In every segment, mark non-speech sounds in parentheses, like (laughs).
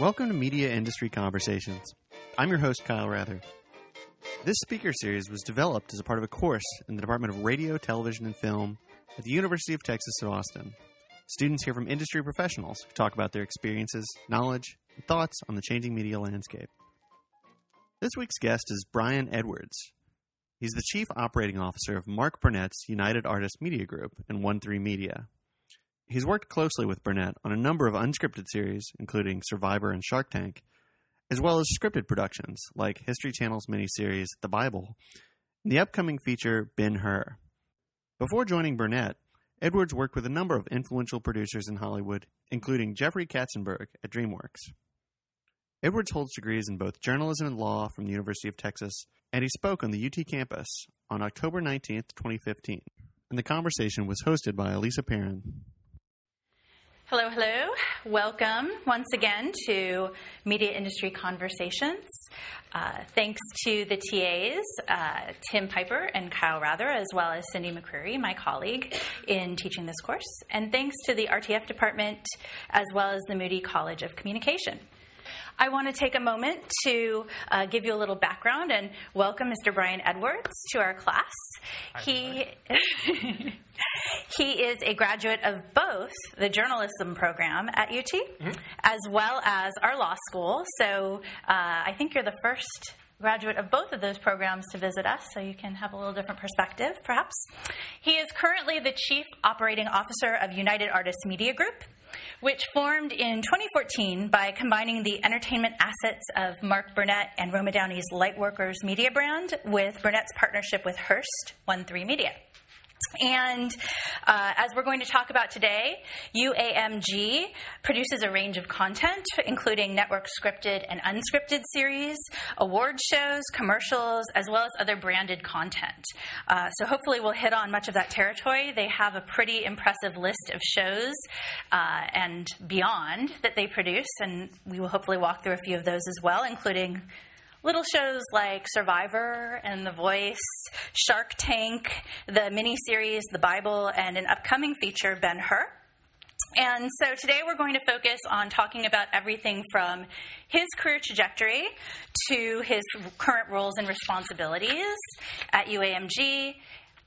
Welcome to Media Industry Conversations. I'm your host, Kyle Rather. This speaker series was developed as a part of a course in the Department of Radio, Television, and Film at the University of Texas at Austin. Students hear from industry professionals who talk about their experiences, knowledge, and thoughts on the changing media landscape. This week's guest is Brian Edwards. He's the Chief Operating Officer of Mark Burnett's United Artists Media Group and One Three Media. He's worked closely with Burnett on a number of unscripted series, including Survivor and Shark Tank, as well as scripted productions like History Channel's miniseries The Bible and the upcoming feature Ben Hur. Before joining Burnett, Edwards worked with a number of influential producers in Hollywood, including Jeffrey Katzenberg at DreamWorks. Edwards holds degrees in both journalism and law from the University of Texas, and he spoke on the UT campus on October 19, 2015. And the conversation was hosted by Alisa Perren. Hello, hello. Welcome once again to Media Industry Conversations. Uh, thanks to the TAs, uh, Tim Piper and Kyle Rather, as well as Cindy McCreary, my colleague in teaching this course. And thanks to the RTF department, as well as the Moody College of Communication. I want to take a moment to uh, give you a little background and welcome Mr. Brian Edwards to our class. Hi, he (laughs) he is a graduate of both the journalism program at UT Mm-hmm. as well as our law school. So uh, I think you're the first graduate of both of those programs to visit us, so you can have a little different perspective, perhaps. He is currently the Chief Operating Officer of United Artists Media Group, which formed in 2014 by combining the entertainment assets of Mark Burnett and Roma Downey's Lightworkers media brand with Burnett's partnership with Hearst 1-3 Media. And uh, as we're going to talk about today, UAMG produces a range of content, including network scripted and unscripted series, award shows, commercials, as well as other branded content. Uh, so hopefully we'll hit on much of that territory. They have a pretty impressive list of shows uh, and beyond that they produce, and we will hopefully walk through a few of those as well, including little shows like Survivor and The Voice, Shark Tank, the miniseries The Bible, and an upcoming feature, Ben Hur. And so today we're going to focus on talking about everything from his career trajectory to his current roles and responsibilities at UAMG,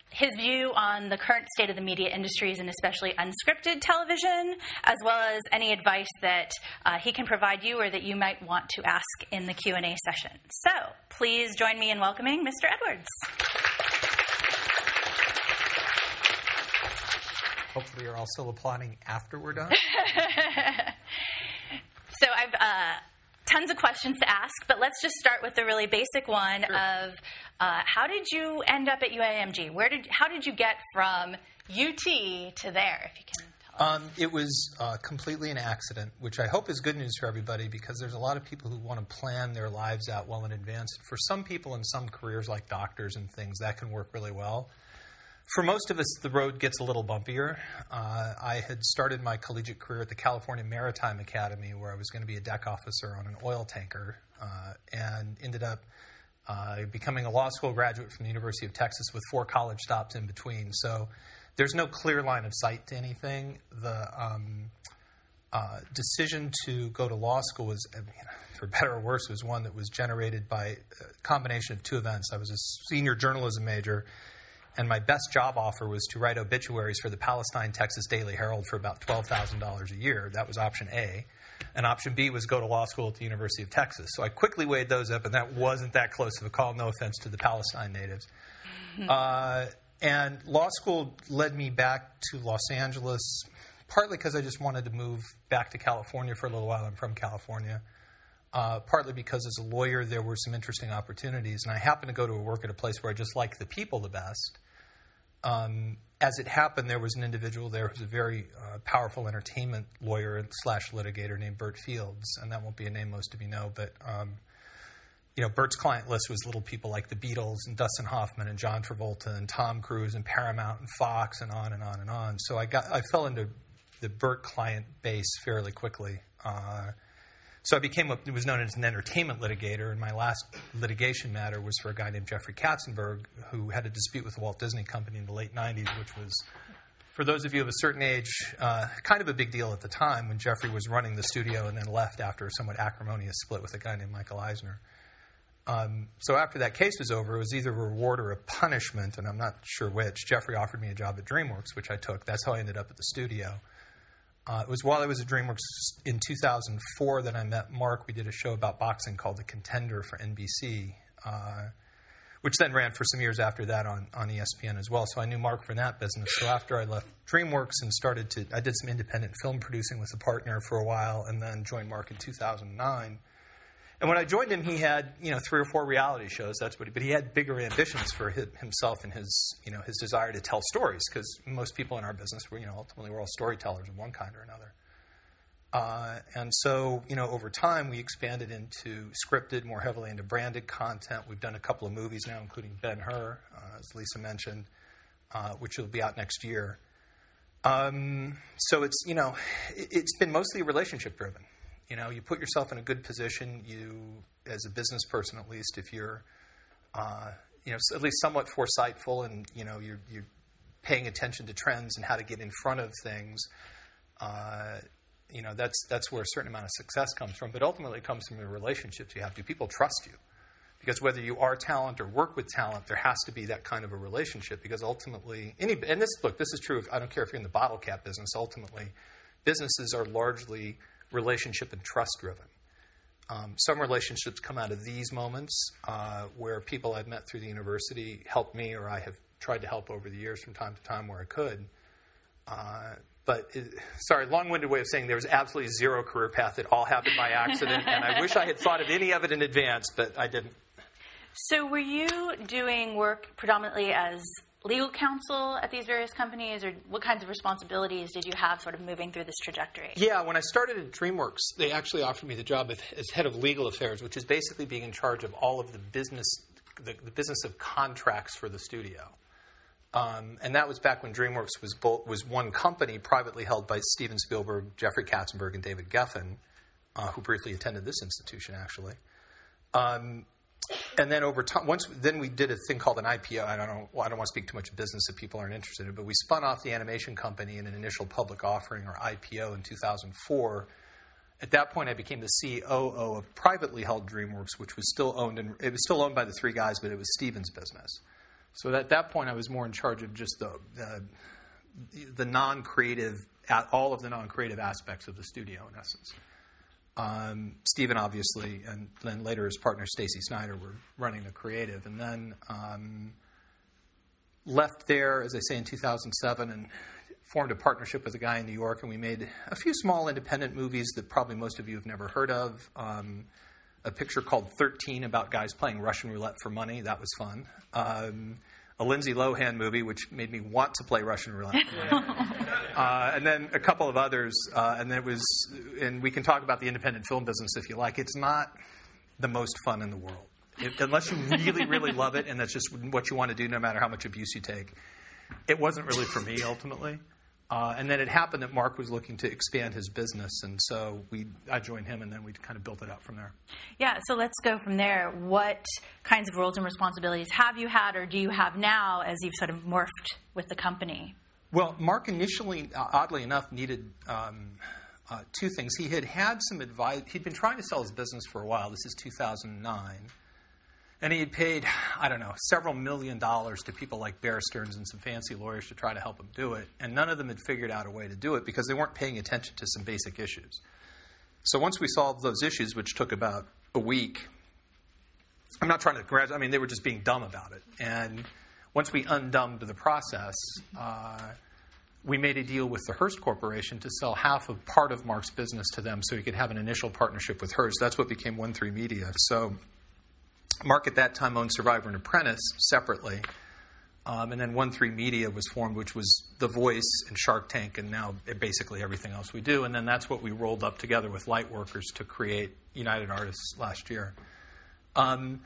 his view on the current state of the media industries and especially unscripted television, as well as any advice that uh, he can provide you or that you might want to ask in the Q&A session. So please join me in welcoming Mr. Edwards. Hopefully, you're all still applauding after we're done. (laughs) (laughs) So I've uh, tons of questions to ask, but let's just start with the really basic one Sure. of uh, how did you end up at UAMG? Where did how did you get from UT to there? If you can tell. us. Um, it was uh, completely an accident, which I hope is good news for everybody because there's a lot of people who want to plan their lives out well in advance. For some people in some careers, like doctors and things, that can work really well. For most of us, the road gets a little bumpier. Uh, I had started my collegiate career at the California Maritime Academy, where I was going to be a deck officer on an oil tanker, uh, and ended up uh, becoming a law school graduate from the University of Texas with four college stops in between. So there's no clear line of sight to anything. The um, uh, decision to go to law school was, I mean, for better or worse, was one that was generated by a combination of two events. I was a senior journalism major, and my best job offer was to write obituaries for the Palestine Texas Daily Herald for about $12,000 a year. That was option A. And option B was go to law school at the University of Texas. So I quickly weighed those up, and that wasn't that close of a call. No offense to the Palestine natives. Uh, and law school led me back to Los Angeles, partly because I just wanted to move back to California for a little while. I'm from California. Uh, partly because as a lawyer, there were some interesting opportunities. And I happened to go to work at a place where I just liked the people the best. Um, as it happened, there was an individual there who's a very uh, powerful entertainment lawyer slash litigator named Bert Fields, and that won't be a name most of you know, but um, you know, Bert's client list was little people like the Beatles and Dustin Hoffman and John Travolta and Tom Cruise and Paramount and Fox and on and on and on. So I got I fell into the Bert client base fairly quickly. Uh, so I became what was known as an entertainment litigator, and my last litigation matter was for a guy named Jeffrey Katzenberg, who had a dispute with the Walt Disney Company in the late '90s, which was for those of you of a certain age, uh, kind of a big deal at the time when Jeffrey was running the studio and then left after a somewhat acrimonious split with a guy named Michael Eisner. Um, so after that case was over, it was either a reward or a punishment, and I'm not sure which. Jeffrey offered me a job at DreamWorks, which I took. That's how I ended up at the studio. Uh, it was while I was at DreamWorks in 2004 that I met Mark. We did a show about boxing called The Contender for NBC, uh, which then ran for some years after that on, on ESPN as well. So I knew Mark from that business. So after I left DreamWorks and started to, I did some independent film producing with a partner for a while, and then joined Mark in 2009 and when I joined him, he had you know three or four reality shows. That's what, he, but he had bigger ambitions for his, himself and his you know his desire to tell stories. Because most people in our business, were you know ultimately we're all storytellers of one kind or another. Uh, and so you know over time we expanded into scripted, more heavily into branded content. We've done a couple of movies now, including Ben Hur, uh, as Lisa mentioned, uh, which will be out next year. Um, so it's you know it's been mostly relationship driven. You know, you put yourself in a good position. You, as a business person, at least, if you're, uh, you know, at least somewhat foresightful, and you know, you're, you're paying attention to trends and how to get in front of things. Uh, you know, that's that's where a certain amount of success comes from. But ultimately, it comes from the relationships you have. Do people trust you? Because whether you are talent or work with talent, there has to be that kind of a relationship. Because ultimately, any and this look, this is true. If, I don't care if you're in the bottle cap business. Ultimately, businesses are largely relationship and trust driven. Um, some relationships come out of these moments uh, where people I've met through the university helped me, or I have tried to help over the years from time to time where I could. Uh, but it, sorry, long-winded way of saying there was absolutely zero career path. It all happened by accident, and I wish I had thought of any of it in advance, but I didn't. So, were you doing work predominantly as legal counsel at these various companies, or what kinds of responsibilities did you have sort of moving through this trajectory? Yeah, when I started at DreamWorks, they actually offered me the job as head of legal affairs, which is basically being in charge of all of the business, the, the business of contracts for the studio. Um, and that was back when DreamWorks was was one company privately held by Steven Spielberg, Jeffrey Katzenberg, and David Geffen, uh, who briefly attended this institution actually. Um, and then over time, once then we did a thing called an IPO. I don't know. Well, I don't want to speak too much business if people aren't interested in but we spun off the animation company in an initial public offering or IPO in 2004. At that point, I became the COO of privately held DreamWorks, which was still owned and it was still owned by the three guys, but it was Steven's business. So at that point, I was more in charge of just the the, the non-creative, all of the non-creative aspects of the studio, in essence. Um, Steven, obviously, and then later his partner Stacey Snider were running the creative, and then um, left there, as I say, in 2007, and formed a partnership with a guy in New York, and we made a few small independent movies that probably most of you have never heard of. Um, a picture called 13 about guys playing Russian roulette for money. That was fun. Um, a Lindsay Lohan movie, which made me want to play Russian roulette. (laughs) uh, and then a couple of others, uh, and it was, and we can talk about the independent film business if you like. It's not the most fun in the world, it, unless you really, really love it, and that's just what you want to do, no matter how much abuse you take. It wasn't really for me ultimately. Uh, and then it happened that Mark was looking to expand his business, and so we I joined him, and then we kind of built it up from there. Yeah, so let's go from there. What kinds of roles and responsibilities have you had, or do you have now, as you've sort of morphed with the company? Well, Mark initially, uh, oddly enough, needed um, uh, two things. He had had some advice. He'd been trying to sell his business for a while. This is 2009 and he had paid, I don't know, several million dollars to people like Bear Stearns and some fancy lawyers to try to help him do it. And none of them had figured out a way to do it because they weren't paying attention to some basic issues. So once we solved those issues, which took about a week, I'm not trying to graduate, I mean, they were just being dumb about it. And once we undumbed the process, uh, we made a deal with the Hearst Corporation to sell half of part of Mark's business to them so he could have an initial partnership with Hearst. That's what became One Three Media. So Mark at that time owned Survivor and Apprentice separately. Um, and then One Three Media was formed, which was The Voice and Shark Tank, and now basically everything else we do. And then that's what we rolled up together with Lightworkers to create United Artists last year. Um,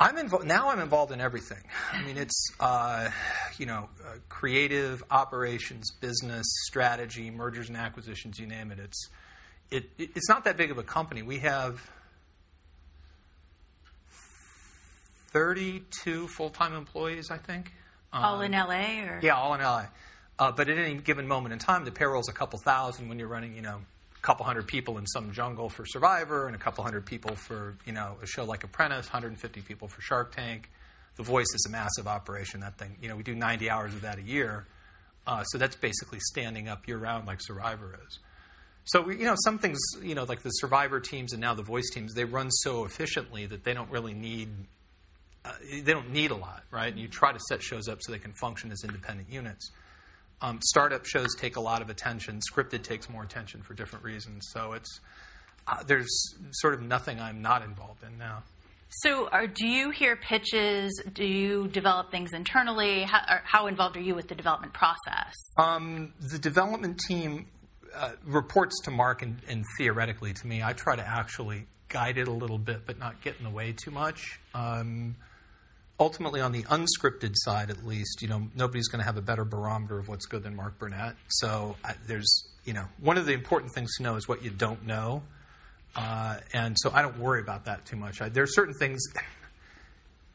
I'm invo- now I'm involved in everything. I mean, it's uh, you know, uh, creative operations, business strategy, mergers and acquisitions, you name it. It's it, it's not that big of a company. We have 32 full time employees, I think. All um, in LA? Or? Yeah, all in LA. Uh, but at any given moment in time, the payroll is a couple thousand when you're running, you know, a couple hundred people in some jungle for Survivor, and a couple hundred people for you know a show like Apprentice, 150 people for Shark Tank. The Voice is a massive operation. That thing, you know, we do 90 hours of that a year, uh, so that's basically standing up year round like Survivor is. So we, you know, some things, you know, like the Survivor teams and now the Voice teams, they run so efficiently that they don't really need. Uh, they don't need a lot, right? And you try to set shows up so they can function as independent units. Um, startup shows take a lot of attention. Scripted takes more attention for different reasons. So it's uh, there's sort of nothing I'm not involved in now. So, are, do you hear pitches? Do you develop things internally? How, how involved are you with the development process? Um, the development team uh, reports to Mark and, and, theoretically to me. I try to actually guide it a little bit, but not get in the way too much. Um, ultimately, on the unscripted side, at least, you know, nobody's going to have a better barometer of what's good than Mark Burnett. So I, there's, you know, one of the important things to know is what you don't know, uh, and so I don't worry about that too much. I, there are certain things.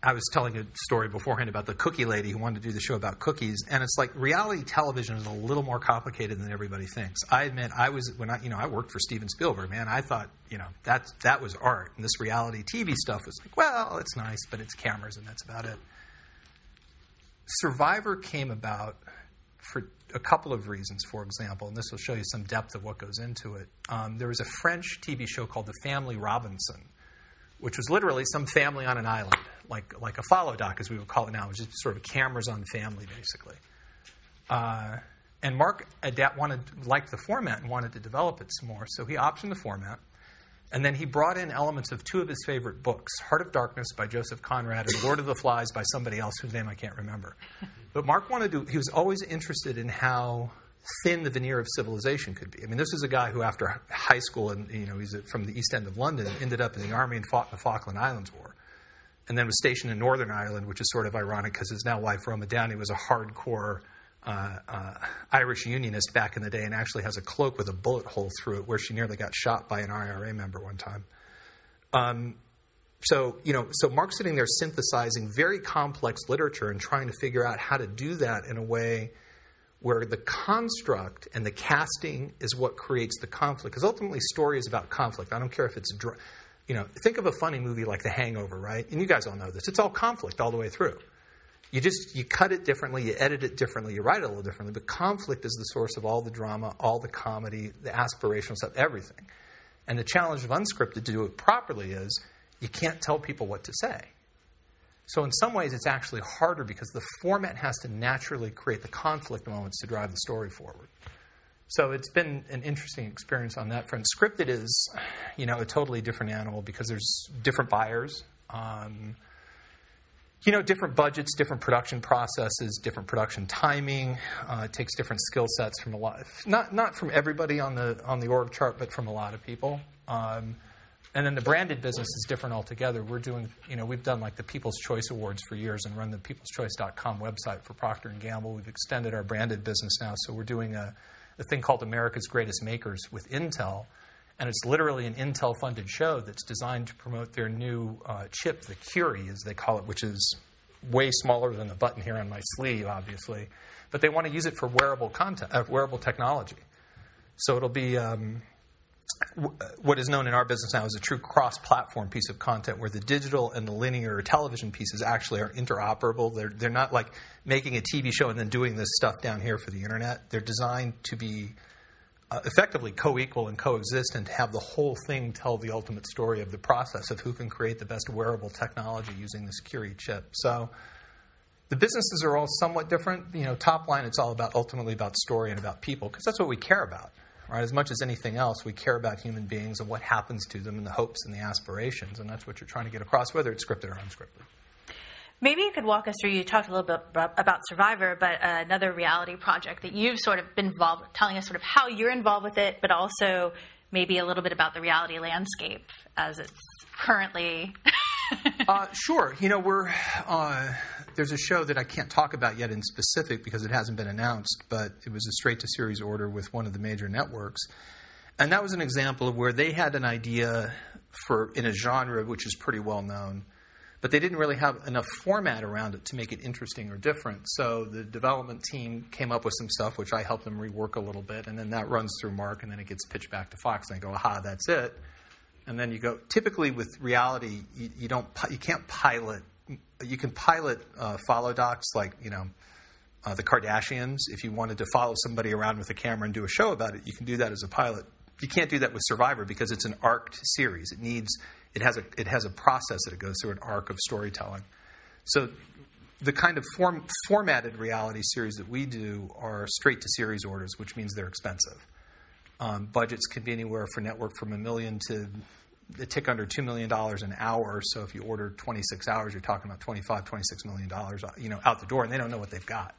I was telling a story beforehand about the cookie lady who wanted to do the show about cookies, and it's like reality television is a little more complicated than everybody thinks. I admit, I was when I, you know, I worked for Steven Spielberg. Man, I thought, you know, that that was art, and this reality TV stuff was like, well, it's nice, but it's cameras, and that's about it. Survivor came about for a couple of reasons. For example, and this will show you some depth of what goes into it. Um, there was a French TV show called The Family Robinson which was literally some family on an island, like like a follow doc as we would call it now, which is sort of cameras on family basically. Uh, and Mark adapt, wanted liked the format and wanted to develop it some more, so he optioned the format. And then he brought in elements of two of his favorite books Heart of Darkness by Joseph Conrad and Lord of the Flies by somebody else whose name I can't remember. But Mark wanted to, he was always interested in how thin the veneer of civilization could be. I mean, this is a guy who, after high school, and you know, he's from the East End of London, ended up in the army and fought in the Falkland Islands War, and then was stationed in Northern Ireland, which is sort of ironic because his now wife Roma Downey was a hardcore uh, uh, Irish Unionist back in the day, and actually has a cloak with a bullet hole through it, where she nearly got shot by an IRA member one time. Um, so you know, so Mark's sitting there synthesizing very complex literature and trying to figure out how to do that in a way where the construct and the casting is what creates the conflict. Because ultimately, story is about conflict. I don't care if it's, you know, think of a funny movie like The Hangover, right? And you guys all know this. It's all conflict all the way through. You just you cut it differently, you edit it differently, you write it a little differently. But conflict is the source of all the drama, all the comedy, the aspirational stuff, everything. And the challenge of unscripted to do it properly is you can't tell people what to say. So, in some ways, it's actually harder because the format has to naturally create the conflict moments to drive the story forward. So, it's been an interesting experience on that front. Scripted is, you know, a totally different animal because there's different buyers. Um, you know, different budgets, different production processes, different production timing. Uh, it takes different skill sets from a lot, not not from everybody on the on the org chart, but from a lot of people. Um, and then the branded business is different altogether. We're doing, you know, we've done like the People's Choice Awards for years and run the peopleschoice.com website for Procter & Gamble. We've extended our branded business now. So we're doing a, a thing called America's Greatest Makers with Intel. And it's literally an Intel funded show that's designed to promote their new uh, chip, the Curie, as they call it, which is way smaller than the button here on my sleeve, obviously. But they want to use it for wearable content, uh, wearable technology. So it'll be um, what is known in our business now as a true cross-platform piece of content where the digital and the linear television pieces actually are interoperable. They're, they're not like making a TV show and then doing this stuff down here for the internet. They're designed to be uh, effectively co-equal and coexist and have the whole thing tell the ultimate story of the process of who can create the best wearable technology using this Curie chip. So the businesses are all somewhat different. You know, top line, it's all about ultimately about story and about people because that's what we care about. Right? As much as anything else, we care about human beings and what happens to them and the hopes and the aspirations, and that's what you're trying to get across, whether it's scripted or unscripted. Maybe you could walk us through. You talked a little bit about Survivor, but uh, another reality project that you've sort of been involved, telling us sort of how you're involved with it, but also maybe a little bit about the reality landscape as it's currently. (laughs) (laughs) uh, sure. You know, we're uh, there's a show that I can't talk about yet in specific because it hasn't been announced, but it was a straight to series order with one of the major networks. And that was an example of where they had an idea for in a genre which is pretty well known, but they didn't really have enough format around it to make it interesting or different. So the development team came up with some stuff, which I helped them rework a little bit, and then that runs through Mark, and then it gets pitched back to Fox, and they go, "Aha, that's it." And then you go. Typically, with reality, you, you don't, you can't pilot. You can pilot uh, follow docs, like you know, uh, the Kardashians. If you wanted to follow somebody around with a camera and do a show about it, you can do that as a pilot. You can't do that with Survivor because it's an arced series. It needs it has a it has a process that it goes through an arc of storytelling. So the kind of form, formatted reality series that we do are straight to series orders, which means they're expensive. Um, budgets can be anywhere for network from a million to a tick under $2 million an hour. So if you order 26 hours, you're talking about 25, $26 million, you know, out the door, and they don't know what they've got.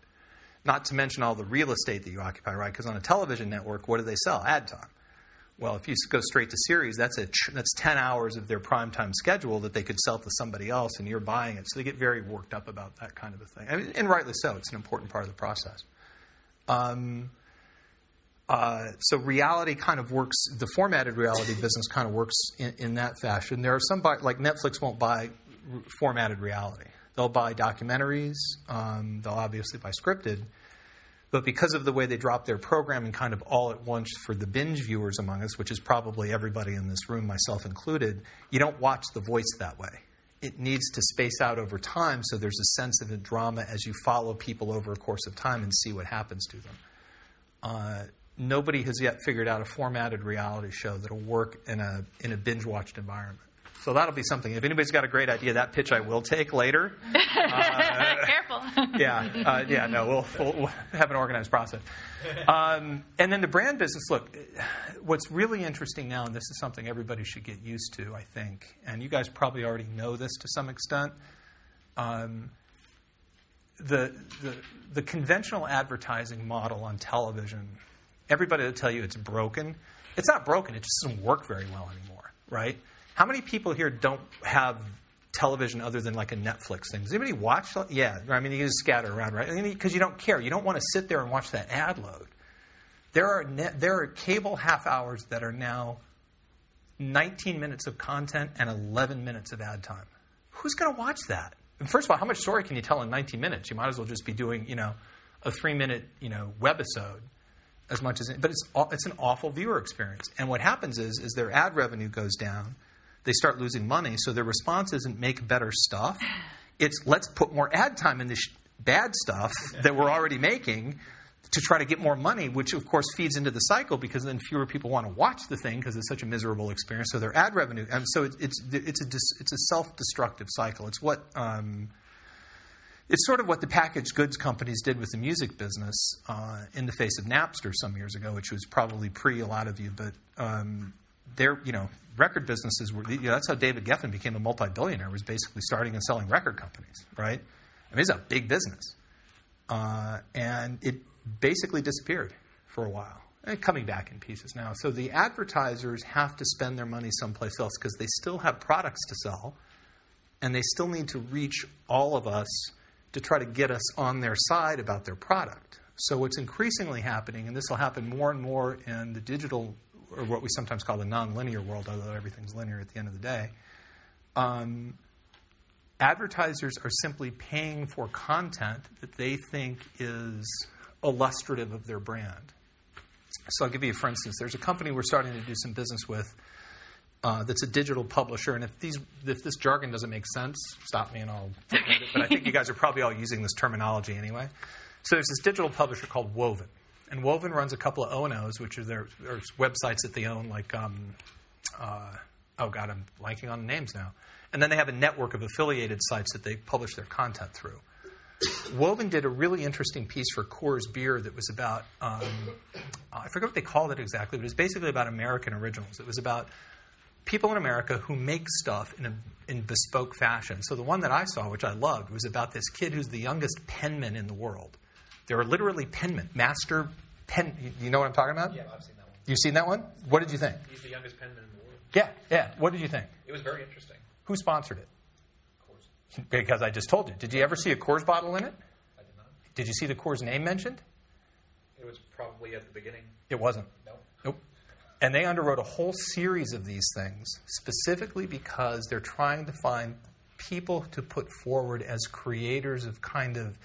Not to mention all the real estate that you occupy, right? Because on a television network, what do they sell? Ad time. Well, if you go straight to series, that's a that's ten hours of their prime time schedule that they could sell to somebody else, and you're buying it. So they get very worked up about that kind of a thing, I mean, and rightly so. It's an important part of the process. Um, uh, so reality kind of works. The formatted reality business kind of works in, in that fashion. There are some buy, like Netflix won't buy formatted reality. They'll buy documentaries. Um, they'll obviously buy scripted but because of the way they drop their programming kind of all at once for the binge viewers among us, which is probably everybody in this room, myself included, you don't watch The Voice that way. It needs to space out over time so there's a sense of a drama as you follow people over a course of time and see what happens to them. Uh, nobody has yet figured out a formatted reality show that'll work in a, in a binge watched environment. So that'll be something. If anybody's got a great idea, that pitch I will take later. (laughs) Uh, Careful. (laughs) yeah, uh, yeah. No, we'll, we'll, we'll, have an organized process. Um, and then the brand business. Look, what's really interesting now, and this is something everybody should get used to, I think, and you guys probably already know this to some extent. Um, the, the, the conventional advertising model on television, everybody will tell you it's broken. It's not broken. It just doesn't work very well anymore, right? How many people here don't have television other than like a Netflix thing? Does anybody watch? Yeah, I mean, you just scatter around, right? Because you don't care. You don't want to sit there and watch that ad load. There are net, there are cable half hours that are now 19 minutes of content and 11 minutes of ad time. Who's going to watch that? And first of all, how much story can you tell in 19 minutes? You might as well just be doing, you know, a three minute, you know, webisode as much as. But it's it's an awful viewer experience. And what happens is is their ad revenue goes down they start losing money. So their response isn't make better stuff. It's let's put more ad time in this bad stuff that we're already making to try to get more money, which of course feeds into the cycle because then fewer people want to watch the thing because it's such a miserable experience. So their ad revenue, and so it's it's it's a it's a self-destructive cycle. It's what um, it's sort of what the packaged goods companies did with the music business uh, in the face of Napster some years ago, which was probably pre a lot of you, but um, they're you know record businesses were, you know, that's how David Geffen became a multi billionaire, was basically starting and selling record companies, right? I mean, it's a big business. Uh, and it basically disappeared for a while. And coming back in pieces now. So the advertisers have to spend their money someplace else because they still have products to sell and they still need to reach all of us to try to get us on their side about their product. So what's increasingly happening, and this will happen more and more in the digital or what we sometimes call the nonlinear world, although everything's linear at the end of the day, um, advertisers are simply paying for content that they think is illustrative of their brand. So I'll give you, for instance, there's a company we're starting to do some business with uh, that's a digital publisher, and if these if this jargon doesn't make sense, stop me and I'll. But I think you guys are probably all using this terminology anyway. So there's this digital publisher called Woven, and Woven runs a couple of O&Os, which are their, websites that they own, like, um, uh, oh God, I'm blanking on names now. And then they have a network of affiliated sites that they publish their content through. Woven did a really interesting piece for Coors Beer that was about, um, I forget what they called it exactly, but it was basically about American originals. It was about people in America who make stuff in a in bespoke fashion. So the one that I saw, which I loved, was about this kid who's the youngest penman in the world. There are literally penmen, master pen. You know what I'm talking about? Yeah, I've seen that one. You've seen that one? What did you think? He's the youngest penman in the world. Yeah, yeah. What did you think? It was very interesting. Who sponsored it? Coors. (laughs) Because I just told you. Did you ever see a Coors bottle in it? I did not. Did you see the Coors name mentioned? It was probably at the beginning. It wasn't. And they underwrote a whole series of these things specifically because they're trying to find people to put forward as creators of kind of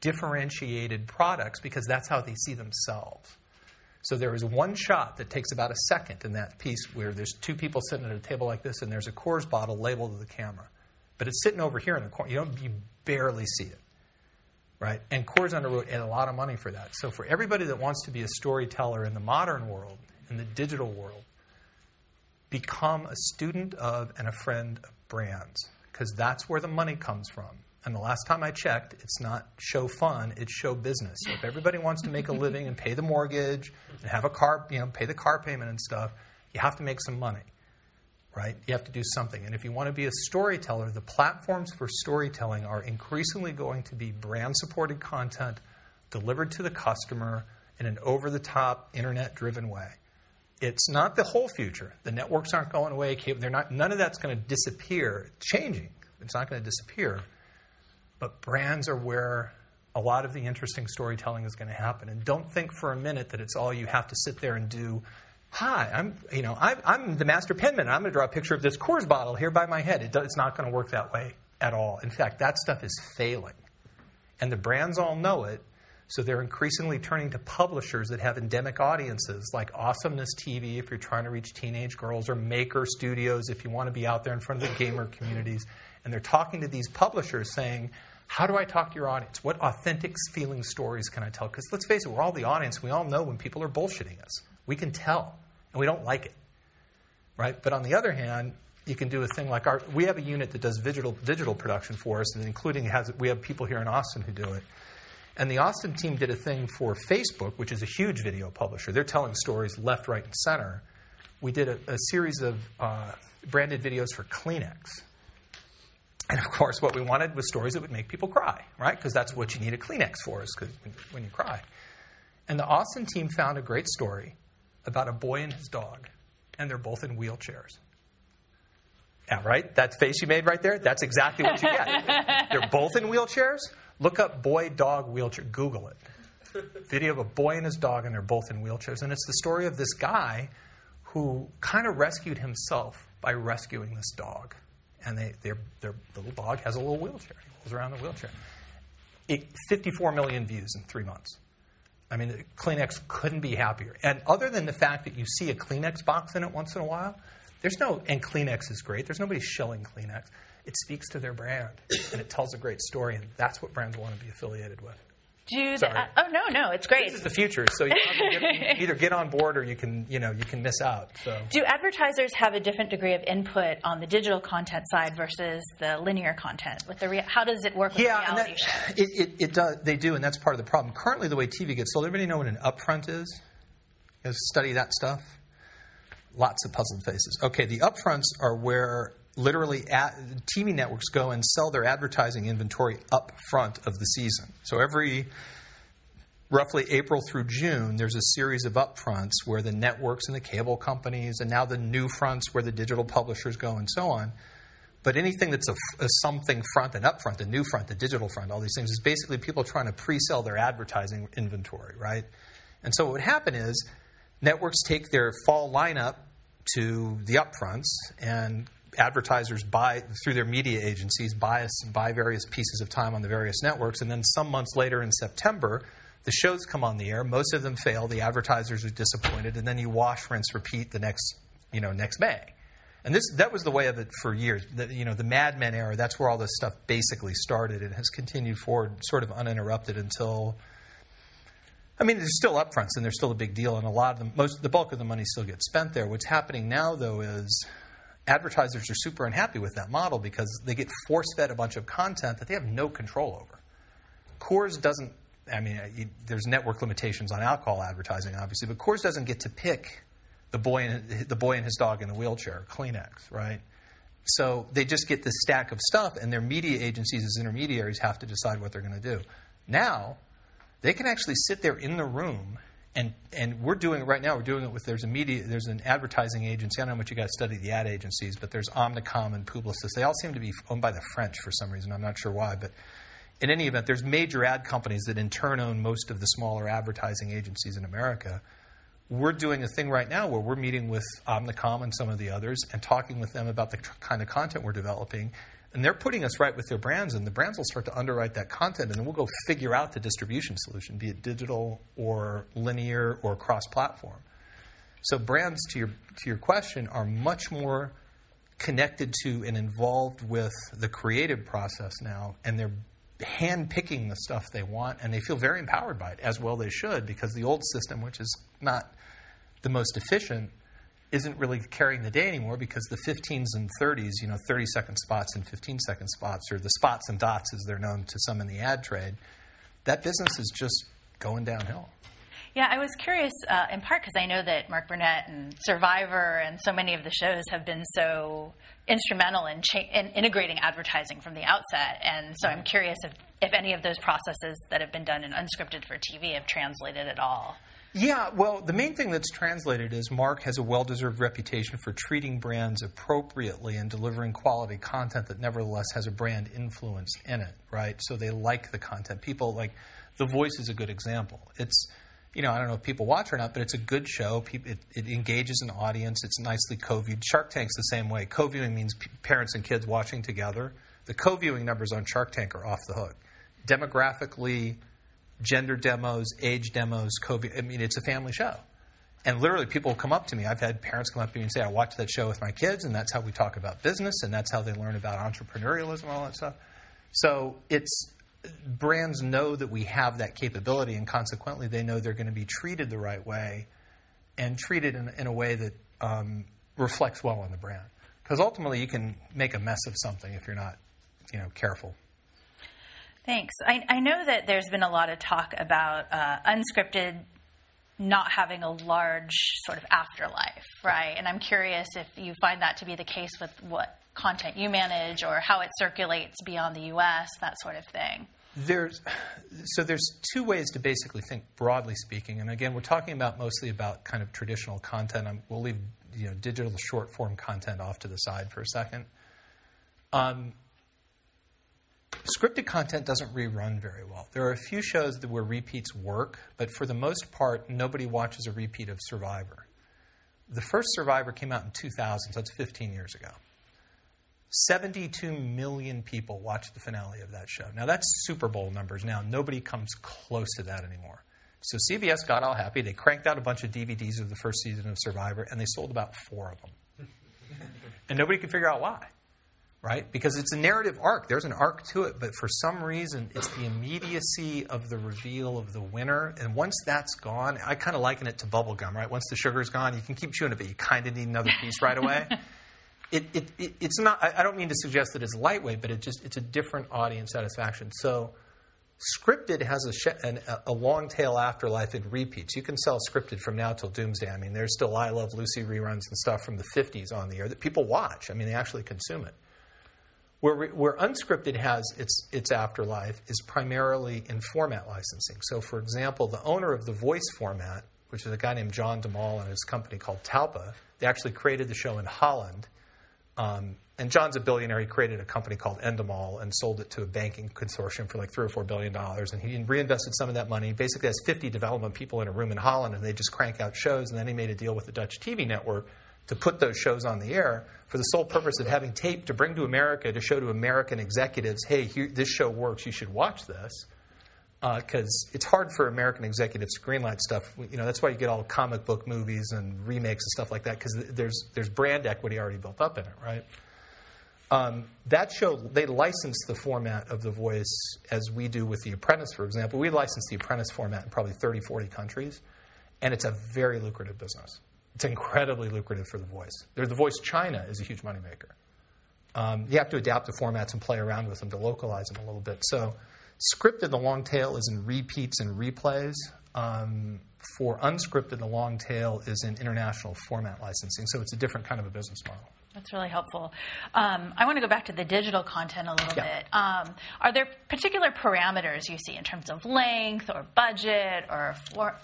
differentiated products because that's how they see themselves. So there is one shot that takes about a second in that piece where there's two people sitting at a table like this, and there's a Coors bottle labeled to the camera, but it's sitting over here in the corner. You don't, you barely see it, right? And Coors underwrote a lot of money for that. So for everybody that wants to be a storyteller in the modern world, in the digital world, become a student of and a friend of brands because that's where the money comes from. And the last time I checked, it's not show fun, it's show business. So if everybody wants to make a living and pay the mortgage and have a car, you know, pay the car payment and stuff, you have to make some money. Right? You have to do something. And if you want to be a storyteller, the platforms for storytelling are increasingly going to be brand supported content delivered to the customer in an over the top, internet driven way. It's not the whole future. The networks aren't going away. They're not, none of that's going to disappear. It's changing. It's not going to disappear. But brands are where a lot of the interesting storytelling is going to happen. And don't think for a minute that it's all you have to sit there and do. Hi, I'm you know I, am the master penman. I'm going to draw a picture of this Coors bottle here by my head. It it's not going to work that way at all. In fact, that stuff is failing, and the brands all know it. So they're increasingly turning to publishers that have endemic audiences like Awesomeness TV if you're trying to reach teenage girls, or Maker Studios if you want to be out there in front of the gamer communities. And they're talking to these publishers saying, how do I talk to your audience? What authentic feeling stories can I tell? Because let's face it, we're all the audience. We all know when people are bullshitting us. We can tell, and we don't like it. Right? But on the other hand, you can do a thing like our we have a unit that does digital digital production for us, and including has we have people here in Austin who do it. And the Austin team did a thing for Facebook, which is a huge video publisher. They're telling stories left, right, and center. We did a, a series of uh, branded videos for Kleenex. And of course, what we wanted was stories that would make people cry, right? Because that's what you need a Kleenex for, is when, when you cry. And the Austin team found a great story about a boy and his dog, and they're both in wheelchairs. Yeah, right? That face you made right there, that's exactly what you get. (laughs) they're both in wheelchairs. Look up boy dog wheelchair. Google it. Video of a boy and his dog, and they're both in wheelchairs. And it's the story of this guy who kind of rescued himself by rescuing this dog. And they, their, their little dog has a little wheelchair. He rolls around the wheelchair. It, 54 million views in three months. I mean, Kleenex couldn't be happier. And other than the fact that you see a Kleenex box in it once in a while, there's no, and Kleenex is great. There's nobody shilling Kleenex it speaks to their brand and it tells a great story, and that's what brands want to be affiliated with. Do the, uh, oh no no it's great. This is the future, so you get, (laughs) either get on board or you can you know you can miss out. So do advertisers have a different degree of input on the digital content side versus the linear content? With the rea- how does it work with yeah, reality that, it, it, it, does. They do, and that's part of the problem. Currently, the way TV gets sold, everybody know what an upfront is? You study that stuff. Lots of puzzled faces. Okay, the upfronts are where literally at, TV networks go and sell their advertising inventory up front of the season. So every roughly April through June, there's a series of upfronts where the networks and the cable companies, and now the new fronts where the digital publishers go and so on. But anything that's a, a something front and upfront, the new front, the digital front, all these things is basically people trying to pre-sell their advertising inventory, right? And so what would happen is networks take their fall lineup to the upfronts and advertisers buy through their media agencies buy buy various pieces of time on the various networks, and then some months later in September, the shows come on the air. Most of them fail. The advertisers are disappointed, and then you wash, rinse, repeat the next you know next May. And this that was the way of it for years. The, you know, the Mad Men era. That's where all this stuff basically started. and has continued forward, sort of uninterrupted until. I mean, there's still upfronts, and there's still a big deal, and a lot of them, most the bulk of the money still gets spent there. What's happening now, though, is advertisers are super unhappy with that model because they get force fed a bunch of content that they have no control over. Coors doesn't, I mean, uh, you, there's network limitations on alcohol advertising, obviously, but Coors doesn't get to pick the boy and, the boy and his dog in the wheelchair, Kleenex, right? So they just get this stack of stuff, and their media agencies as intermediaries have to decide what they're going to do. Now, they can actually sit there in the room and and we're doing it right now. We're doing it with there's a media there's an advertising agency. I don't know how much you guys study the ad agencies, but there's Omnicom and Publicis. They all seem to be owned by the French for some reason. I'm not sure why, but in any event, there's major ad companies that in turn own most of the smaller advertising agencies in America. We're doing a thing right now where we're meeting with Omnicom and some of the others and talking with them about the kind of content we're developing And they're putting us right with their brands, and the brands will start to underwrite that content, and then we'll go figure out the distribution solution, be it digital or linear or cross platform. So brands, to your to your question, are much more connected to and involved with the creative process now, and they're handpicking the stuff they want, and they feel very empowered by it, as well they should, because the old system, which is not the most efficient, isn't really carrying the day anymore because the 15s and 30s, you know, 30 second spots and 15 second spots, or the spots and dots as they're known to some in the ad trade, that business is just going downhill. Yeah, I was curious uh, in part because I know that Mark Burnett and Survivor and so many of the shows have been so instrumental in, cha- in integrating advertising from the outset. And so I'm curious if, if any of those processes that have been done in unscripted for TV have translated at all. Yeah, well, the main thing that's translated is Mark has a well deserved reputation for treating brands appropriately and delivering quality content that nevertheless has a brand influence in it, right? So they like the content. People like The Voice is a good example. It's you know, I don't know if people watch or not, but it's a good show. It, it, engages an audience. It's nicely co-viewed. Shark Tank's the same way. Co-viewing means p- parents and kids watching together. The co-viewing numbers on Shark Tank are off the hook. Demographically, gender demos, age demos, COVID. I mean, it's a family show. And literally, people come up to me. I've had parents come up to me and say, I watch that show with my kids, and that's how we talk about business, and that's how they learn about entrepreneurialism all that stuff. So it's brands know that we have that capability, and consequently, they know they're going to be treated the right way and treated in, in a way that um, reflects well on the brand. Because ultimately, you can make a mess of something if you're not, you know, careful. Thanks. I, I know that there's been a lot of talk about uh, unscripted not having a large sort of afterlife, right? And I'm curious if you find that to be the case with what content you manage or how it circulates beyond the US, that sort of thing. There's so there's two ways to basically think broadly speaking, and again, we're talking about mostly about kind of traditional content. I'm, we'll leave you know digital short form content off to the side for a second. Um, scripted content doesn't rerun very well. There are a few shows that where repeats work, but for the most part, nobody watches a repeat of Survivor. The first Survivor came out in 2000, so that's 15 years ago. 72 million people watched the finale of that show. Now, that's Super Bowl numbers now. Nobody comes close to that anymore. So CBS got all happy. They cranked out a bunch of DVDs of the first season of Survivor, and they sold about four of them. and nobody could figure out why, right? Because it's a narrative arc. There's an arc to it, but for some reason, it's the immediacy of the reveal of the winner. And once that's gone, I kind of liken it to bubblegum, right? Once the sugar's gone, you can keep chewing it, but you kind of need another piece right away. (laughs) it, it, it, it's not. I, I don't mean to suggest that it's lightweight, but it just it's a different audience satisfaction. So scripted has a, sh- an, a long tail afterlife in repeats. You can sell scripted from now till doomsday. I mean, there's still I Love Lucy reruns and stuff from the 50s on the air that people watch. I mean, they actually consume it. Where, where unscripted has its, its afterlife is primarily in format licensing. So, for example, the owner of the voice format, which is a guy named John de Mol and his company called Talpa, they actually created the show in Holland um, and John's a billionaire. He created a company called Endemol and sold it to a banking consortium for like three or four billion dollars. And he reinvested some of that money. He Basically, has 50 development people in a room in Holland, and they just crank out shows. And then he made a deal with the Dutch TV network to put those shows on the air for the sole purpose of having tape to bring to America to show to American executives, hey, here, this show works. You should watch this. Because uh, it's hard for American executives to greenlight stuff. You know that's why you get all comic book movies and remakes and stuff like that. Because there's there's brand equity already built up in it, right? Um, that show, they licensed the format of The Voice as we do with The Apprentice, for example. We license The Apprentice format in probably 30, 40 countries, and it's a very lucrative business. It's incredibly lucrative for The Voice. The Voice China is a huge moneymaker. Um, you have to adapt the formats and play around with them to localize them a little bit. So, scripted, the long tail is in repeats and replays. Um, for unscripted, the long tail is in international format licensing. So, it's a different kind of a business model. That's really helpful. Um, I want to go back to the digital content a little yeah. bit. Um, are there particular parameters you see in terms of length or budget or for,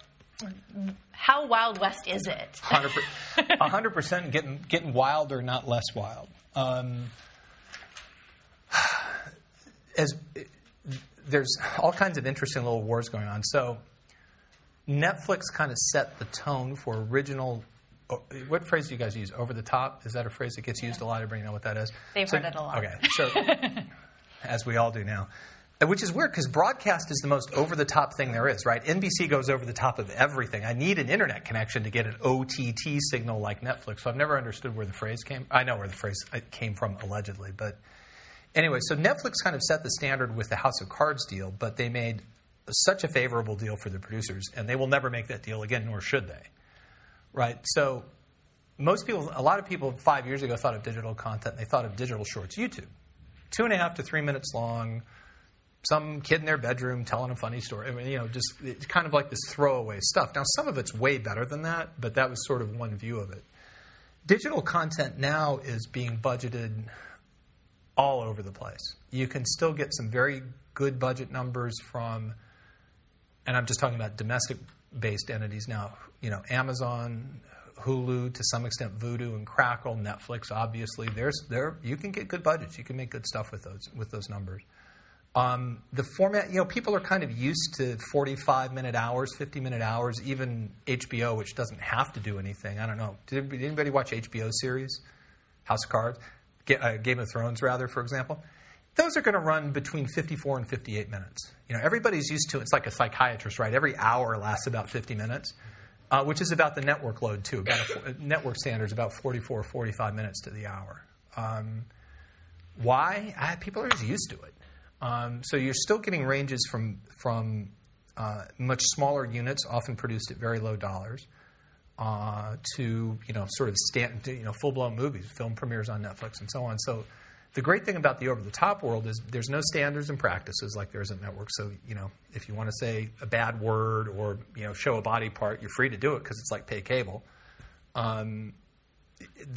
how wild west is it? hundred (laughs) percent getting getting wilder, not less wild. Um, as there's all kinds of interesting little wars going on. So Netflix kind of set the tone for original what phrase do you guys use? Over the top? Is that a phrase that gets used a lot? Everybody know what that is? They've So- heard it a lot. Okay, so (laughs) as we all do now. Which is weird because broadcast is the most over the top thing there is, right? NBC goes over the top of everything. I need an internet connection to get an OTT signal like Netflix. So I've never understood where the phrase came. I know where the phrase uh, came from allegedly, but anyway, so Netflix kind of set the standard with the House of Cards deal, but they made such a favorable deal for the producers, and they will never make that deal again, nor should they. Right? So most people, a lot of people five years ago thought of digital content, they thought of digital shorts, YouTube. Two and a half to three minutes long, some kid in their bedroom telling a funny story. I mean, you know, just it's kind of like this throwaway stuff. Now, some of it's way better than that, but that was sort of one view of it. Digital content now is being budgeted all over the place. You can still get some very good budget numbers from, and I'm just talking about domestic based entities now, you know, Amazon, Hulu, to some extent Vudu and Crackle, Netflix, obviously. There's there you can get good budgets. You can make good stuff with those with those numbers. Um, the format, you know, people are kind of used to 45 minute hours, 50 minute hours, even HBO, which doesn't have to do anything. I don't know. Did, anybody watch HBO series? House of Cards? Uh, Game of Thrones, rather, for example? Those are going to run between 54 and 58 minutes. You know, everybody's used to it. it's like a psychiatrist, right? Every hour lasts about 50 minutes, uh, which is about the network load, too. About a, network standards about 44 or 45 minutes to the hour. Um, why? Uh, people are just used to it. Um, so you're still getting ranges from from uh, much smaller units, often produced at very low dollars, uh, to you know sort of stand, you know full blown movies, film premieres on Netflix, and so on. So the great thing about the over the top world is there's no standards and practices like there's at network. So you know if you want to say a bad word or you know show a body part, you're free to do it because it's like pay cable. Um,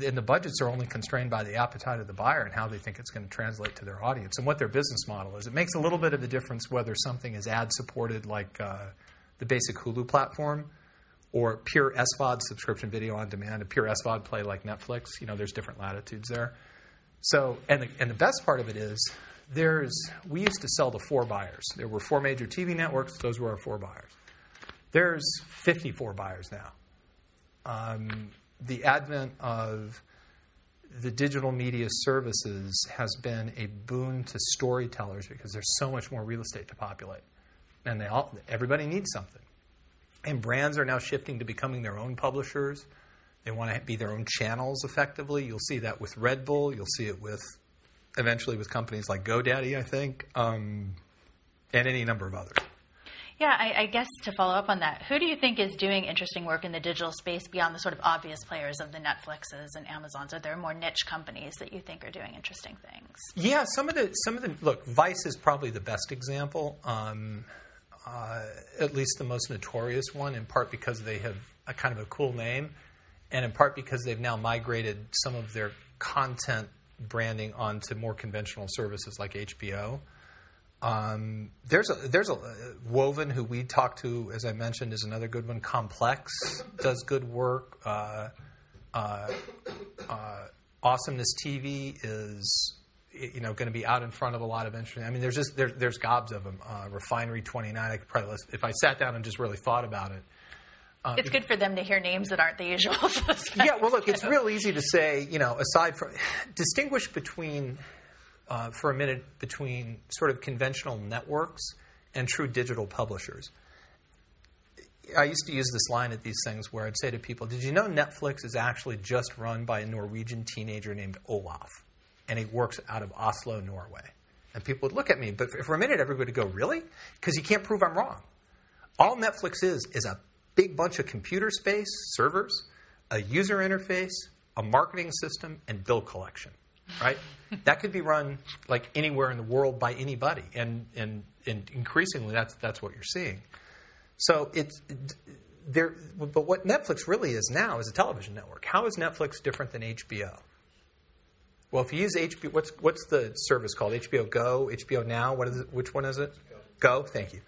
and the budgets are only constrained by the appetite of the buyer and how they think it's going to translate to their audience and what their business model is. It makes a little bit of a difference whether something is ad supported, like uh, the basic Hulu platform, or pure SVOD subscription video on demand, a pure SVOD play like Netflix. You know, there's different latitudes there. So, and the, and the best part of it is, there's we used to sell to four buyers. There were four major TV networks; those were our four buyers. There's 54 buyers now. Um, the advent of the digital media services has been a boon to storytellers because there's so much more real estate to populate, and they all everybody needs something. And brands are now shifting to becoming their own publishers. They want to be their own channels effectively. You'll see that with Red Bull. You'll see it with eventually with companies like GoDaddy, I think, um, and any number of others. Yeah, I, I guess to follow up on that, who do you think is doing interesting work in the digital space beyond the sort of obvious players of the Netflixes and Amazons? Are there more niche companies that you think are doing interesting things? Yeah, some of the some of the look. Vice is probably the best example, um, uh, at least the most notorious one. In part because they have a kind of a cool name, and in part because they've now migrated some of their content branding onto more conventional services like HBO. Um, there's a there's a Woven who we talked to, as I mentioned, is another good one. Complex does good work. Uh, uh, uh, Awesomeness TV is you know going to be out in front of a lot of interesting. I mean, there's just there, there's gobs of them. Uh, Refinery 29. I could probably list, if I sat down and just really thought about it. Uh, It's good for them to hear names that aren't the usual (laughs) suspects. yeah, well, look, it's real easy to say, you know, aside from (sighs) distinguish between, uh, for a minute, between sort of conventional networks and true digital publishers. I used to use this line at these things where I'd say to people, Did you know Netflix is actually just run by a Norwegian teenager named Olaf? And he works out of Oslo, Norway. And people would look at me, but for a minute, everybody would go, Really? Because you can't prove I'm wrong. All Netflix is is a big bunch of computer space, servers, a user interface, a marketing system, and bill collection. Right? that could be run like anywhere in the world by anybody, and and, and increasingly that's that's what you're seeing. So it's there. But what Netflix really is now is a television network. How is Netflix different than HBO? Well, if you use HBO, what's what's the service called? HBO Go, HBO Now. What is it? Which one is it? Go. Thank you.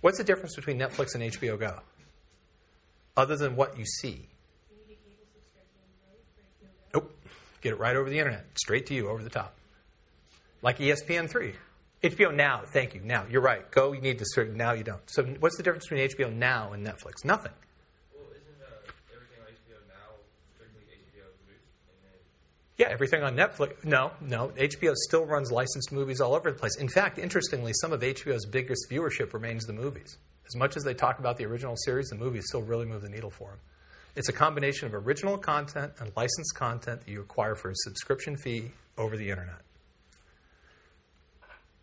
What's the difference between Netflix and HBO Go? Other than what you see. Get it right over the internet, straight to you, over the top. Like E ESPN3. HBO Now, thank you. Now, you're right. Go, you need to certain. Now, you don't. So, what's the difference between HBO Now and Netflix? Nothing. Well, isn't uh, everything on HBO now strictly HBO movies? Then... Yeah, everything on Netflix. No, no. HBO still runs licensed movies all over the place. In fact, interestingly, some of HBO's biggest viewership remains the movies. As much as they talk about the original series, the movies still really move the needle for them. It's a combination of original content and licensed content that you acquire for a subscription fee over the internet.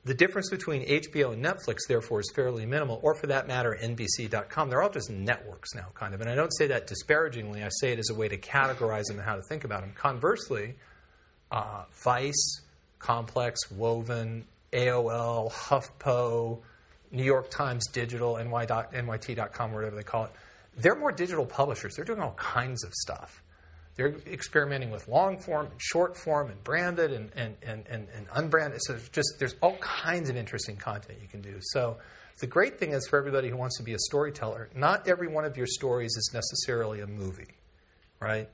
The difference between HBO and Netflix, therefore, is fairly minimal, or for that matter, NBC.com. They're all just networks now, kind of. And I don't say that disparagingly, I say it as a way to categorize them and how to think about them. Conversely, uh, Vice, Complex, Woven, AOL, HuffPo, New York Times Digital, NY NYT.com, whatever they call it, they're more digital publishers. They're doing all kinds of stuff. They're experimenting with long form and short form and branded and, and, and, and, and unbranded. So there's just there's all kinds of interesting content you can do. So the great thing is for everybody who wants to be a storyteller, not every one of your stories is necessarily a movie, right?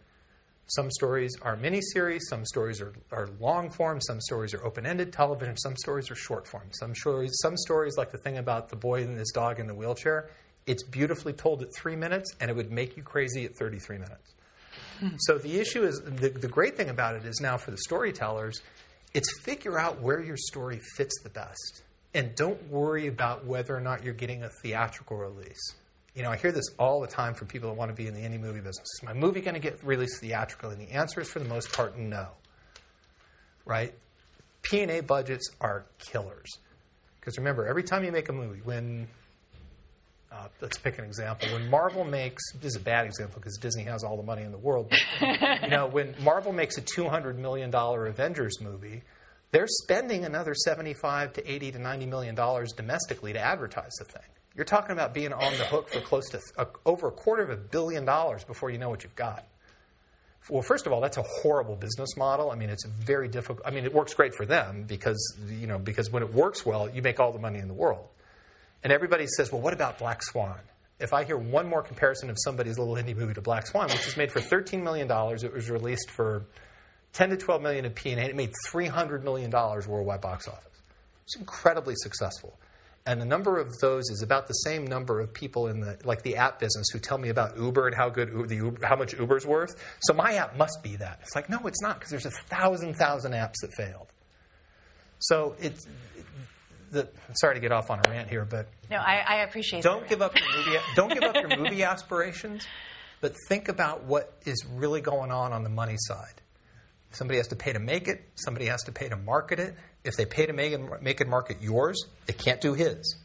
Some stories are miniseries, some stories are, are long form, some stories are open ended television, some stories are short form. Some stories, some stories, like the thing about the boy and his dog in the wheelchair, it's beautifully told at three minutes and it would make you crazy at 33 minutes. Hmm. So the issue is the, the great thing about it is now for the storytellers, it's figure out where your story fits the best. And don't worry about whether or not you're getting a theatrical release. You know, I hear this all the time from people that want to be in the indie movie business. Is my movie going to get released theatrically? And the answer is, for the most part, no. Right? P&A budgets are killers. Because remember, every time you make a movie, when uh, let's pick an example. When Marvel makes this is a bad example because Disney has all the money in the world. But, (laughs) you know, when Marvel makes a two hundred million dollar Avengers movie, they're spending another seventy-five to eighty to ninety million dollars domestically to advertise the thing. You're talking about being on the hook for close to over a quarter of a billion dollars before you know what you've got. Well, first of all, that's a horrible business model. I mean, it's very difficult. I mean, it works great for them because you know because when it works well, you make all the money in the world. And everybody says, well, what about Black Swan? If I hear one more comparison of somebody's little indie movie to Black Swan, which was made for $13 million, it was released for 10 to 12 million in P&A, and it made $300 million worldwide box office. It's incredibly successful. And the number of those is about the same number of people in the like the app business who tell me about Uber and how good the Uber, how much Uber's worth. So my app must be that. It's like no, it's not because there's a thousand thousand apps that failed. So it's the, sorry to get off on a rant here, but no, I, I appreciate. Don't give up your movie. Don't give up your movie (laughs) aspirations, but think about what is really going on on the money side. Somebody has to pay to make it. Somebody has to pay to market it. If they pay to make and, make and market yours, they can't do his.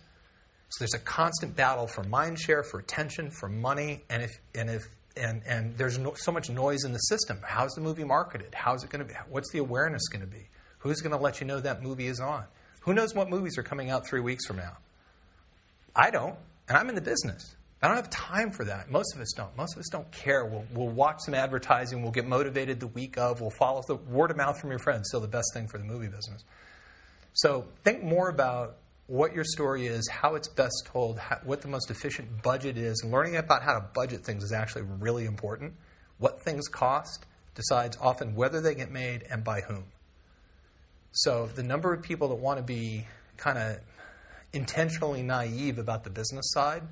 So there's a constant battle for mind share, for attention, for money, and if and if and and there's no, so much noise in the system. How's the movie marketed? How's it going to be? What's the awareness going to be? Who's going to let you know that movie is on? Who knows what movies are coming out three weeks from now? I don't, and I'm in the business. I don't have time for that. Most of us don't. Most of us don't care. We'll, we'll watch some advertising. We'll get motivated the week of. We'll follow the word of mouth from your friends. Still the best thing for the movie business. So think more about what your story is, how it's best told, how, what the most efficient budget is, learning about how to budget things is actually really important. What things cost decides often whether they get made and by whom. So the number of people that want to be kind of intentionally naive about the business side,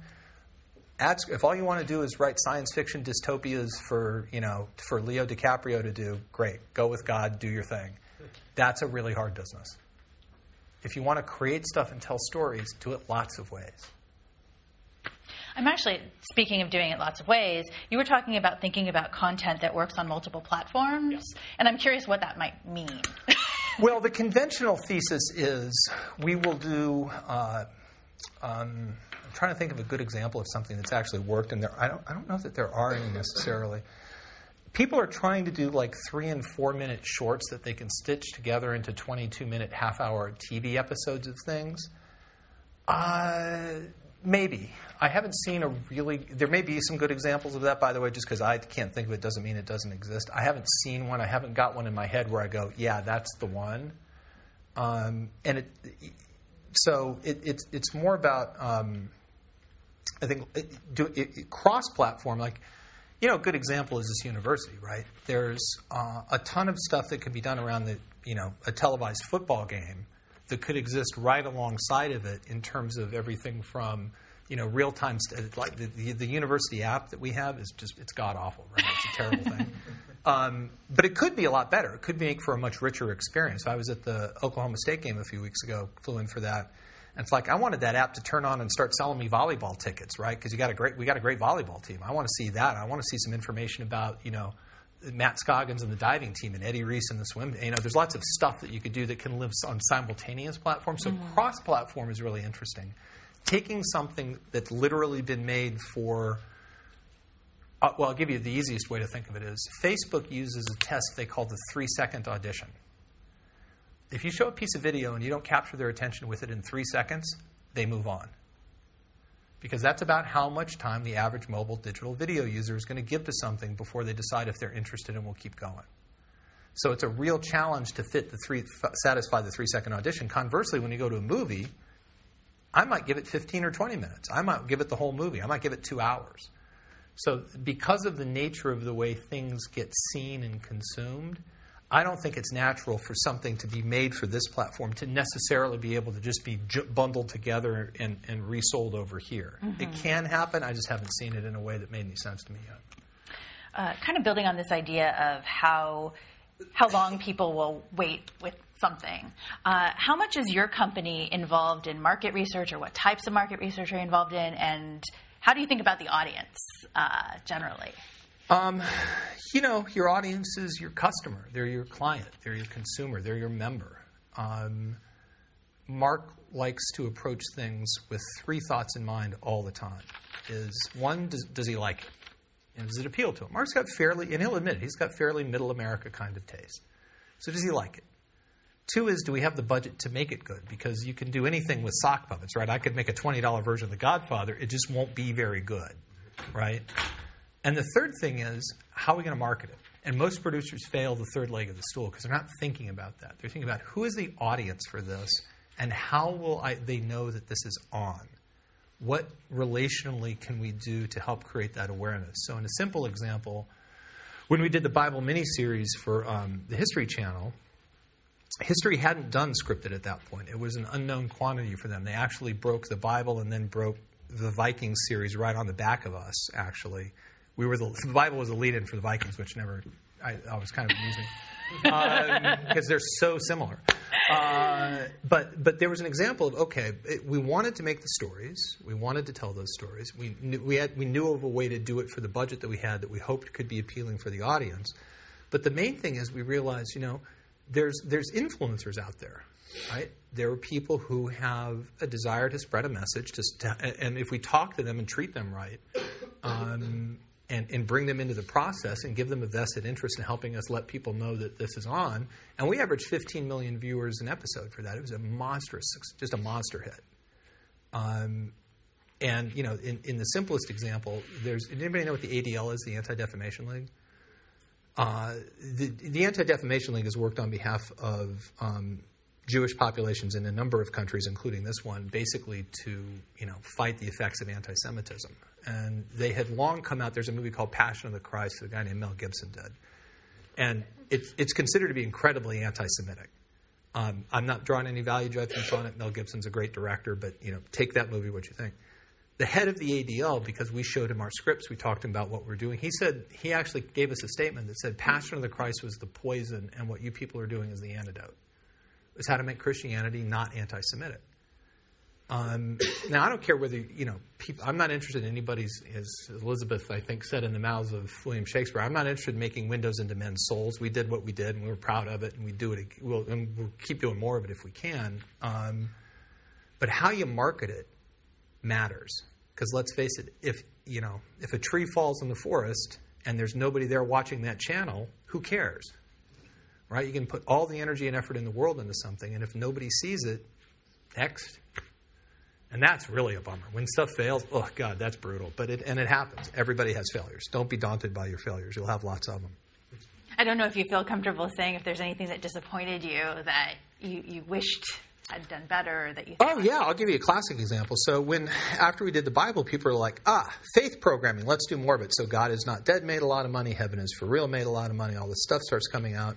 ask, if all you want to do is write science fiction dystopias for you know for Leo DiCaprio to do, great. Go with God, do your thing. That's a really hard business. If you want to create stuff and tell stories, do it lots of ways. I'm actually speaking of doing it lots of ways. You were talking about thinking about content that works on multiple platforms, yeah. and I'm curious what that might mean. (laughs) well, the conventional thesis is we will do. Uh, um, I'm trying to think of a good example of something that's actually worked, and there I don't, I don't know that there are any necessarily. People are trying to do like three and four minute shorts that they can stitch together into 22 minute, half hour TV episodes of things. Uh, maybe. I haven't seen a really. There may be some good examples of that, by the way. Just because I can't think of it doesn't mean it doesn't exist. I haven't seen one. I haven't got one in my head where I go, "Yeah, that's the one." Um, and it, so it, it's it's more about. Um, I think it, cross-platform, like you know, a good example is this university, right? There's uh, a ton of stuff that could be done around the you know a televised football game that could exist right alongside of it in terms of everything from you know, real time, st- like the, the, the, university app that we have is just, it's god awful, right? It's a terrible thing. (laughs) Um, but it could be a lot better. It could make for a much richer experience. I was at the Oklahoma State game a few weeks ago, flew in for that. And it's like I wanted that app to turn on and start selling me volleyball tickets, right? Because you got a great, we got a great volleyball team. I want to see that. I want to see some information about, you know, Matt Scoggins and the diving team and Eddie Reese and the swim. You know, there's lots of stuff that you could do that can live on simultaneous platforms. So Mm-hmm. cross-platform is really interesting. Taking something that's literally been made for uh, well, I'll give you the easiest way to think of it is Facebook uses a test they call the three second audition. If you show a piece of video and you don't capture their attention with it in three seconds, they move on. Because that's about how much time the average mobile digital video user is going to give to something before they decide if they're interested and will keep going. So it's a real challenge to fit the three, satisfy the three second audition. Conversely, when you go to a movie, I might give it 15 or 20 minutes. I might give it the whole movie. I might give it two hours. So, because of the nature of the way things get seen and consumed, I don't think it's natural for something to be made for this platform to necessarily be able to just be ju- bundled together and, and resold over here. It can happen. I just haven't seen it in a way that made any sense to me yet. uh, kind of building on this idea of how how long people will wait with something. Uh, how much is your company involved in market research, or what types of market research are you involved in, and how do you think about the audience uh, generally? Um, you know, your audience is your customer. They're your client. They're your consumer. They're your member. Um, Mark likes to approach things with three thoughts in mind all the time. Is one, does, does he like it? And does it appeal to him? Mark's got fairly, and he'll admit it, he's got fairly middle America kind of taste. So does he like it? Two is, do we have the budget to make it good? Because you can do anything with sock puppets, right? I could make a $20 version of The Godfather. It just won't be very good, right? And the third thing is, how are we going to market it? And most producers fail the third leg of the stool because they're not thinking about that. They're thinking about who is the audience for this and how will I, they know that this is on? What relationally can we do to help create that awareness? So, in a simple example, when we did the Bible miniseries for um, the History Channel, history hadn't done scripted at that point. It was an unknown quantity for them. They actually broke the Bible and then broke the Vikings series right on the back of us. Actually, we were the, the Bible was the lead-in for the Vikings, which never I, I was kind of amusing (laughs) because they're so similar. Uh, but but there was an example of okay, it, we wanted to make the stories, we wanted to tell those stories. We knew, we had we knew of a way to do it for the budget that we had that we hoped could be appealing for the audience. But the main thing is we realized, you know, there's there's influencers out there, right? There are people who have a desire to spread a message, to, to, and if we talk to them and treat them right, um, and, and bring them into the process and give them a vested interest in helping us let people know that this is on. And we averaged 15 million viewers an episode for that. It was a monstrous, just a monster hit. Um, and you know, in, in the simplest example, there's anybody know what the ADL is? The Anti Defamation League. Uh, the, the Anti Defamation League has worked on behalf of um, Jewish populations in a number of countries, including this one, basically to you know fight the effects of anti-Semitism. And they had long come out. There's a movie called Passion of the Christ that a guy named Mel Gibson did, and it's it's considered to be incredibly anti-Semitic. Um, I'm not drawing any value judgments on it. Mel Gibson's a great director, but you know, take that movie what you think. The head of the ADL, because we showed him our scripts, we talked to him about what we're doing. He said he actually gave us a statement that said, "Passion of the Christ was the poison, and what you people are doing is the antidote." Is how to make Christianity not anti-Semitic. Um, now, I don't care whether you know. People, I'm not interested in anybody's, as Elizabeth I think said in the mouths of William Shakespeare. I'm not interested in making windows into men's souls. We did what we did, and we were proud of it, and we do it. We'll, and we'll keep doing more of it if we can. Um, but how you market it matters, because let's face it. If you know, if a tree falls in the forest and there's nobody there watching that channel, who cares? Right? You can put all the energy and effort in the world into something, and if nobody sees it, next. And that's really a bummer. When stuff fails, oh God, that's brutal. But it and it happens. Everybody has failures. Don't be daunted by your failures. You'll have lots of them. I don't know if you feel comfortable saying if there's anything that disappointed you that you, you wished had done better or that you. Oh yeah, I'll give you a classic example. So when after we did the Bible, people were like, "Ah, faith programming. Let's do more of it." So God is not dead made a lot of money. Heaven is for real made a lot of money. All this stuff starts coming out.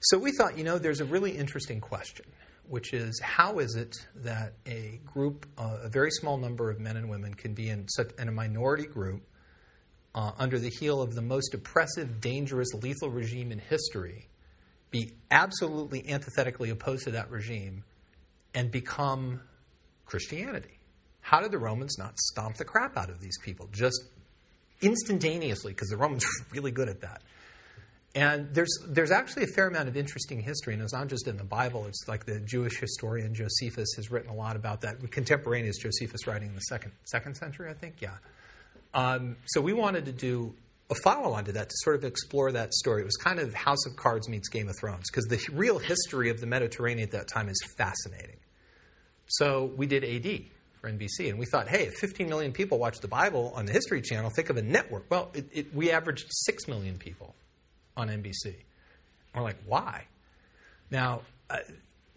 So we thought, you know, there's a really interesting question, which is how is it that a group, uh, a very small number of men and women, can be in such in a minority group uh, under the heel of the most oppressive, dangerous, lethal regime in history, be absolutely antithetically opposed to that regime, and become Christianity? How did the Romans not stomp the crap out of these people just instantaneously? Because the Romans (laughs) were really good at that. And there's there's actually a fair amount of interesting history, and it's not just in the Bible. It's like the Jewish historian Josephus has written a lot about that. Contemporaneous Josephus writing in the second second century, I think. Yeah. Um, so we wanted to do a follow-on to that to sort of explore that story. It was kind of House of Cards meets Game of Thrones because the real history of the Mediterranean at that time is fascinating. So we did AD for NBC, and we thought, hey, if 15 million people watch the Bible on the History Channel, think of a network. Well, it, it, we averaged six million people on NBC. We're like, why? Now, uh,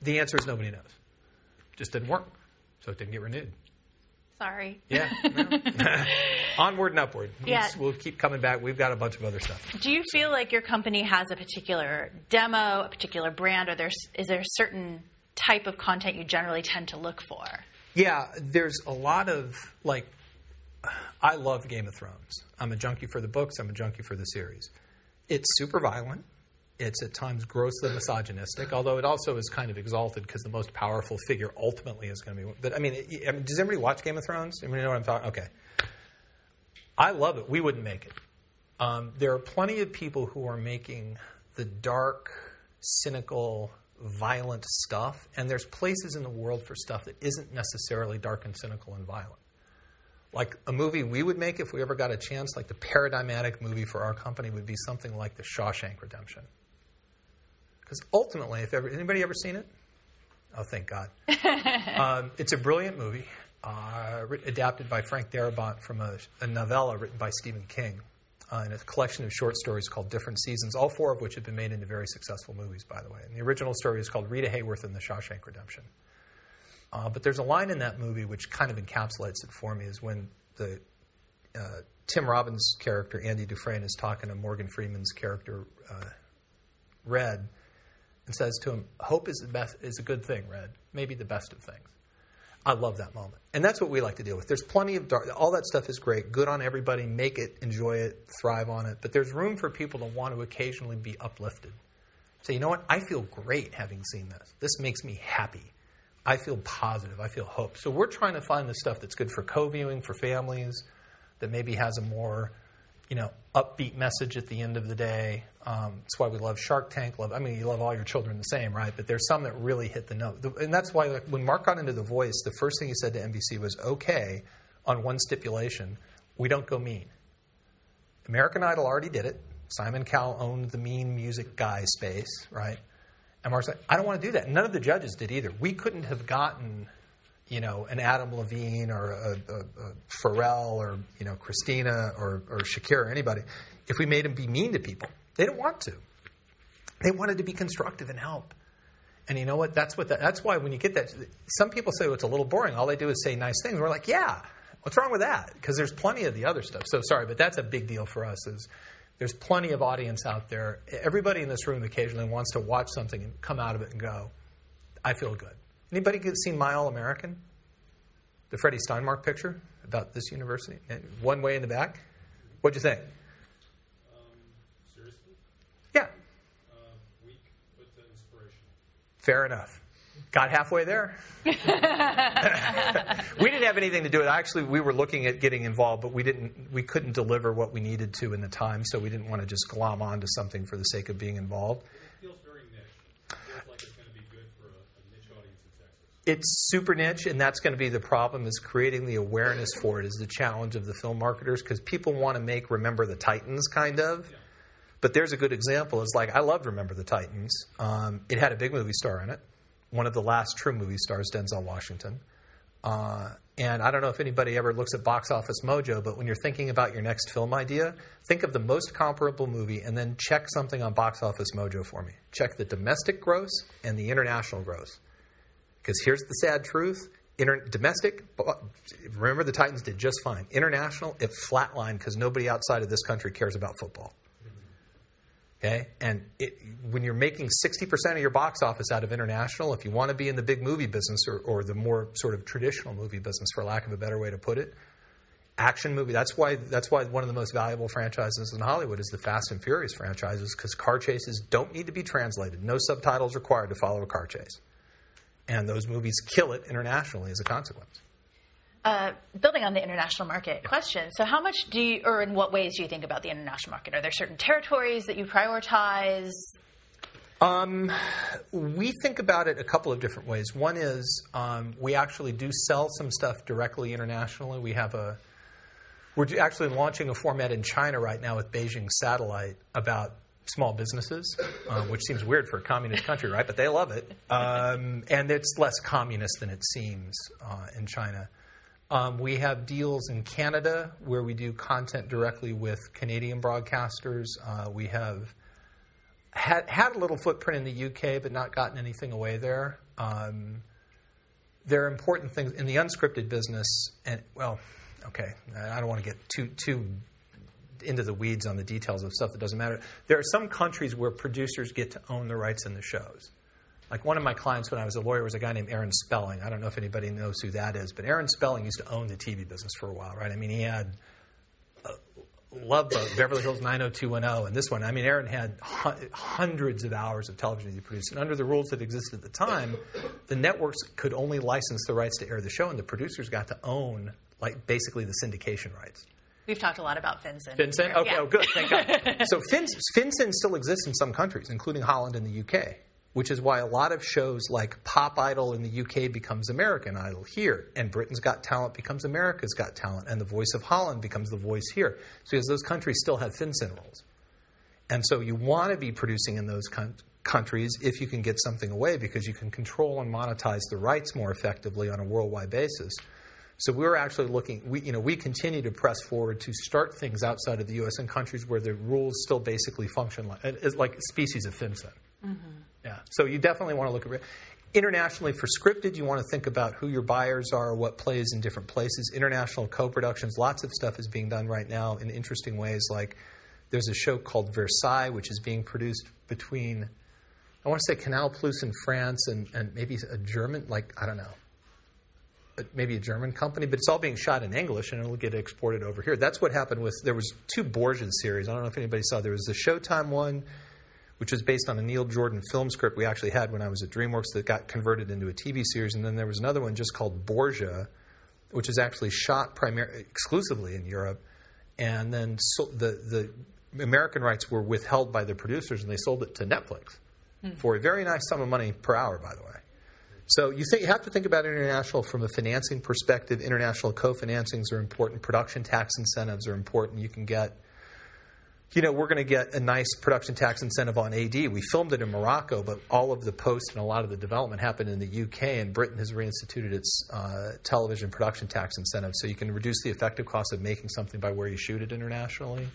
the answer is nobody knows. Just didn't work, so it didn't get renewed. Sorry. Yeah. no. (laughs) Onward and upward. Yeah. We'll keep coming back. We've got a bunch of other stuff. Do you feel like your company has a particular demo, a particular brand, or there's is there a certain type of content you generally tend to look for? Yeah, there's a lot of like. I love Game of Thrones. I'm a junkie for the books. I'm a junkie for the series. It's super violent. It's at times grossly misogynistic, although it also is kind of exalted because the most powerful figure ultimately is going to be. But I mean, it- I mean, does everybody watch Game of Thrones? Everybody know what I'm talking? Okay. I love it. We wouldn't make it. Um, there are plenty of people who are making the dark, cynical, violent stuff, and there's places in the world for stuff that isn't necessarily dark and cynical and violent. Like a movie we would make if we ever got a chance, like the paradigmatic movie for our company would be something like The Shawshank Redemption. Because ultimately, if ever anybody ever seen it, oh thank God, (laughs) um, it's a brilliant movie, uh, adapted by Frank Darabont from a, a novella written by Stephen King, uh, in a collection of short stories called Different Seasons, all four of which have been made into very successful movies, by the way. And the original story is called Rita Hayworth and the Shawshank Redemption. Uh, but there's a line in that movie which kind of encapsulates it for me is when the uh, Tim Robbins' character, Andy Dufresne, is talking to Morgan Freeman's character, uh, Red, and says to him, "Hope is the best is a good thing, Red. Maybe the best of things." I love that moment, and that's what we like to deal with. There's plenty of dark. All that stuff is great. Good on everybody. Make it, enjoy it, thrive on it. But there's room for people to want to occasionally be uplifted. Say, you know what? I feel great having seen this. This makes me happy. I feel positive. I feel hope. So we're trying to find the stuff that's good for co-viewing for families, that maybe has a more, you know, upbeat message at the end of the day. Um, that's why we love Shark Tank. Love, I mean, you love all your children the same, right? But there's some that really hit the note, and that's why like, when Mark got into The Voice, the first thing he said to NBC was, "Okay, on one stipulation, we don't go mean." American Idol already did it. Simon Cowell owned the mean music guy space, right? And Mark's like, I don't want to do that. None of the judges did either. We couldn't have gotten, you know, an Adam Levine or a, a, a Pharrell or you know Christina or, or Shakira or anybody if we made them be mean to people. They didn't want to. They wanted to be constructive and help. And you know what? That's what. That, that's why when you get that, some people say well, it's a little boring. All they do is say nice things. We're like, yeah. What's wrong with that? Because there's plenty of the other stuff. So sorry, but that's a big deal for us. Is there's plenty of audience out there. Everybody in this room occasionally wants to watch something and come out of it and go, I feel good. Anybody seen My All American? The Freddie Steinmark picture about this university? And One way in the back? What'd you think? Seriously? Yeah, Uh, weak but inspirational. fair enough. Got halfway there. (laughs) (laughs) we didn't have anything to do with it. Actually, we were looking at getting involved, but we didn't. We couldn't deliver what we needed to in the time, so we didn't want to just glom onto something for the sake of being involved. It feels very niche. It feels like it's going to be good for a, a niche audience in Texas. It's super niche, and that's going to be the problem. Is creating the awareness for it is the challenge of the film marketers because people want to make Remember the Titans kind of. But there's a good example. It's like I loved Remember the Titans. Um, it had a big movie star in it, one of the last true movie stars, Denzel Washington. Uh, and I don't know if anybody ever looks at Box Office Mojo, but when you're thinking about your next film idea, think of the most comparable movie and then check something on Box Office Mojo for me. Check the domestic gross and the international gross. Because here's the sad truth. Inter- domestic, remember the Titans did just fine. International, it flatlined because nobody outside of this country cares about football. Okay? And it, when you're making 60% of your box office out of international, if you want to be in the big movie business or, or the more sort of traditional movie business, for lack of a better way to put it, action movie. That's why that's why one of the most valuable franchises in Hollywood is the Fast and Furious franchises because car chases don't need to be translated. No subtitles required to follow a car chase, and those movies kill it internationally as a consequence. Uh, building on the international market question, so how much do you, or in what ways do you think about the international market? Are there certain territories that you prioritize? Um, we think about it a couple of different ways. One is um, we actually do sell some stuff directly internationally. We have a we're actually launching a format in China right now with Beijing Satellite about small businesses, uh, which seems weird for a communist country, right? But they love it, um, and it's less communist than it seems uh, in China. Um, we have deals in Canada where we do content directly with Canadian broadcasters. Uh, we have had had a little footprint in the UK, but not gotten anything away there. Um, there are important things in the unscripted business, and well, okay, I don't want to get too too into the weeds on the details of stuff that doesn't matter. There are some countries where producers get to own the rights in the shows. Like one of my clients when I was a lawyer was a guy named Aaron Spelling. I don't know if anybody knows who that is, but Aaron Spelling used to own the TV business for a while, right? I mean, he had uh, Love Boat, Beverly Hills 90210, and this one. I mean, Aaron had hu- hundreds of hours of television he produced. And under the rules that existed at the time, the networks could only license the rights to air the show, and the producers got to own, like, basically the syndication rights. We've talked a lot about Fin-Syn. Fin-Syn? Okay, Yeah. oh, good. Thank God. so fin- Fin-Syn still exists in some countries, including Holland and the UK, which is why a lot of shows like Pop Idol in the UK becomes American Idol here, and Britain's Got Talent becomes America's Got Talent, and The Voice of Holland becomes The Voice here. So because those countries still have Fin-Syn rules. And so you want to be producing in those coun- countries if you can get something away because you can control and monetize the rights more effectively on a worldwide basis. So we're actually looking. We, you know, we continue to press forward to start things outside of the U.S. in countries where the rules still basically function like, uh, like species of Fin-Syn. Yeah. So you definitely want to look at internationally for scripted. You want to think about who your buyers are, what plays in different places. International co-productions. Lots of stuff is being done right now in interesting ways. Like there's a show called Versailles, which is being produced between. I want to say Canal Plus in France and, and maybe a German, like I don't know, maybe a German company, but it's all being shot in English and it'll get exported over here. That's what happened with there was two Borgias series. I don't know if anybody saw. There was the Showtime one, which was based on a Neil Jordan film script we actually had when I was at DreamWorks that got converted into a TV series, and then there was another one just called Borgia, which is actually shot primarily exclusively in Europe, and then so, the the American rights were withheld by the producers and they sold it to Netflix hmm. for a very nice sum of money per hour, by the way. So you think you have to think about international from a financing perspective. International co-financings are important. Production tax incentives are important. You can get, you know, we're going to get a nice production tax incentive on AD. We filmed it in Morocco, but all of the post and a lot of the development happened in the UK, and Britain has reinstituted its uh, television production tax incentive. So you can reduce the effective cost of making something by where you shoot it internationally.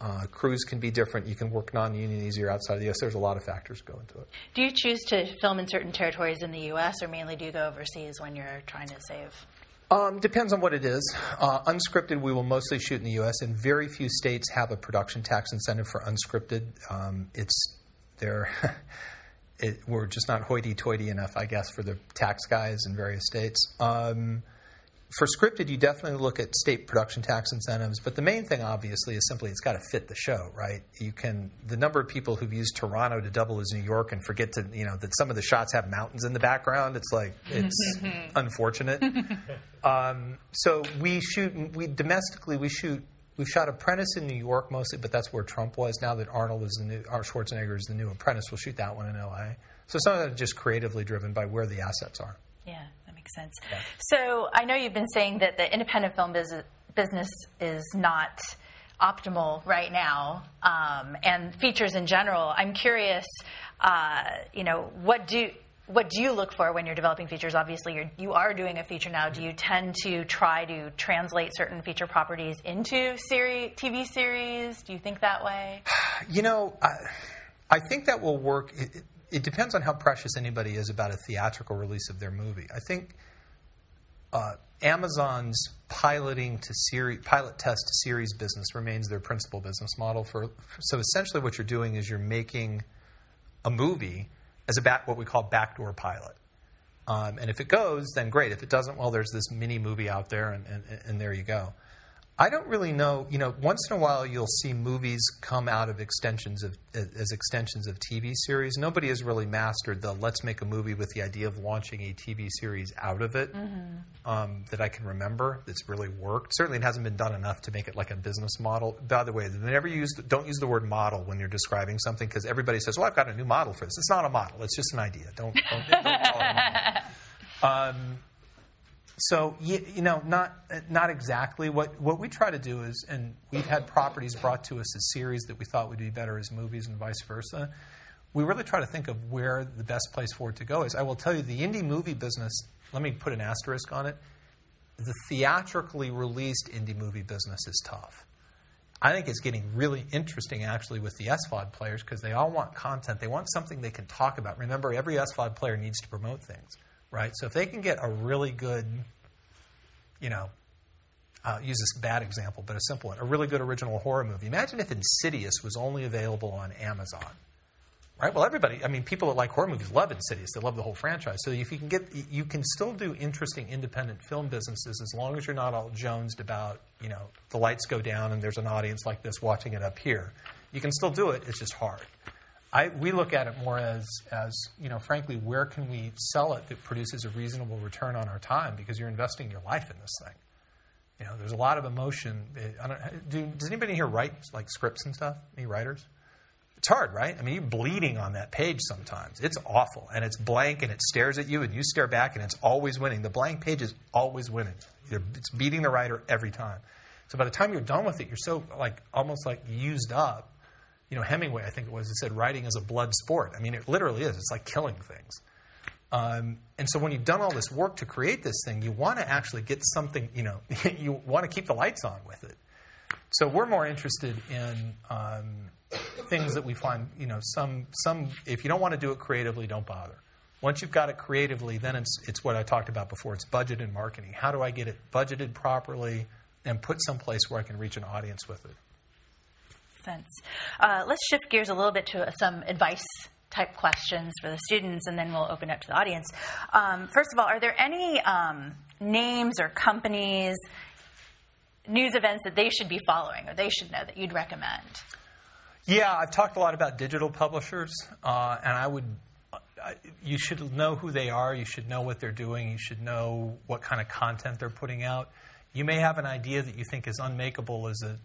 Uh, crews can be different. You can work non-union easier outside of the U.S. There's a lot of factors go into it. Do you choose to film in certain territories in the U.S. or mainly do you go overseas when you're trying to save? Um, depends on what it is. Uh, unscripted, we will mostly shoot in the U.S. and very few states have a production tax incentive for unscripted. Um, it's there. (laughs) it, we're just not hoity-toity enough, I guess, for the tax guys in various states. Um, for scripted, you definitely look at state production tax incentives, but the main thing, obviously, is simply it's got to fit the show, right? You can the number of people who've used Toronto to double as New York and forget to, you know, that some of the shots have mountains in the background. It's like it's (laughs) unfortunate. (laughs) Um, so we shoot, we domestically we shoot. We've shot Apprentice in New York mostly, but that's where Trump was. Now that Arnold is the new, Art Schwarzenegger is the new Apprentice, we'll shoot that one in L.A. So some of that is just creatively driven by where the assets are. Yeah, that makes sense. So I know you've been saying that the independent film business, business is not optimal right now, um, and features in general. I'm curious, uh, you know, what do what do you look for when you're developing features? Obviously, you're, you are doing a feature now. Do you tend to try to translate certain feature properties into series, TV series? Do you think that way? (sighs) You know, I, I think that will work. It, depends on how precious anybody is about a theatrical release of their movie. I think uh, Amazon's piloting to series, pilot test to series business remains their principal business model. For so essentially, what you're doing is you're making a movie as a back, what we call backdoor pilot. Um, and if it goes, then great. If it doesn't, well, there's this mini movie out there, and, and, and there you go. I don't really know. You know, once in a while you'll see movies come out of extensions of as extensions of TV series. Nobody has really mastered the let's make a movie with the idea of launching a TV series out of it um, that I can remember. That's really worked. Certainly, it hasn't been done enough to make it like a business model. By the way, you use don't use the word model when you're describing something because everybody says, "Well, I've got a new model for this." It's not a model. It's just an idea. Don't don't, don't call it a model. (laughs) Um, so you, you know, not not exactly what what we try to do is, and we've had properties brought to us as series that we thought would be better as movies, and vice versa. We really try to think of where the best place for it to go is. I will tell you, the indie movie business. Let me put an asterisk on it. The theatrically released indie movie business is tough. I think it's getting really interesting actually with the SVOD players because they all want content. They want something they can talk about. Remember, every SVOD player needs to promote things, right? So if they can get a really good, you know, use this bad example, but a simple one, a really good original horror movie. Imagine if Insidious was only available on Amazon. Right? Well, everybody, I mean, people that like horror movies love Insidious. They love the whole franchise. So if you can get, you can still do interesting independent film businesses as long as you're not all jonesed about, you know, the lights go down and there's an audience like this watching it up here. You can still do it. It's just hard. I, we look at it more as, as, you know, frankly, where can we sell it that produces a reasonable return on our time because you're investing your life in this thing. You know, there's a lot of emotion. Do, does anybody here write like scripts and stuff? Any writers? It's hard, right? I mean, you're bleeding on that page sometimes. It's awful, and it's blank, and it stares at you, and you stare back, and it's always winning. The blank page is always winning. It's beating the writer every time. So by the time you're done with it, you're so like almost like used up. You know, Hemingway, I think it was, it said writing is a blood sport. I mean, it literally is. It's like killing things. Um, and so when you've done all this work to create this thing, you want to actually get something. You know, (laughs) you want to keep the lights on with it. So we're more interested in um, things that we find, you know, some some. If you don't want to do it creatively, don't bother. Once you've got it creatively, then it's it's what I talked about before. It's budget and marketing. How do I get it budgeted properly and put someplace where I can reach an audience with it? Sense. Uh, let's shift gears a little bit to some advice type questions for the students, and then we'll open up to the audience. Um, first of all, are there any um, names or companies, news events that they should be following or they should know that you'd recommend? Yeah, I've talked a lot about digital publishers, uh, and I would. I, you should know who they are. You should know what they're doing. You should know what kind of content they're putting out. You may have an idea that you think is unmakeable as a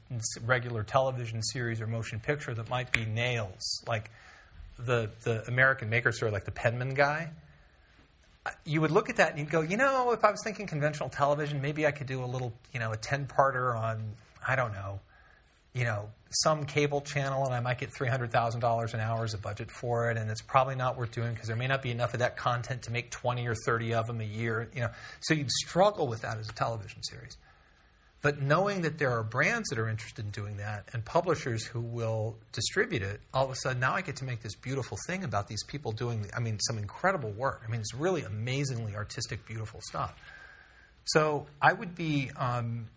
regular television series or motion picture that might be nails, like the the American Maker Store, like the Penman guy. You would look at that and you'd go, you know, if I was thinking conventional television, maybe I could do a little, you know, a ten parter on, I don't know, you know, some cable channel, and I might get three hundred thousand dollars an hour as a budget for it, and it's probably not worth doing because there may not be enough of that content to make twenty or thirty of them a year. You know, so you'd struggle with that as a television series. But knowing that there are brands that are interested in doing that and publishers who will distribute it, all of a sudden now I get to make this beautiful thing about these people doing, I mean, some incredible work. I mean, it's really amazingly artistic, beautiful stuff. So I would be um,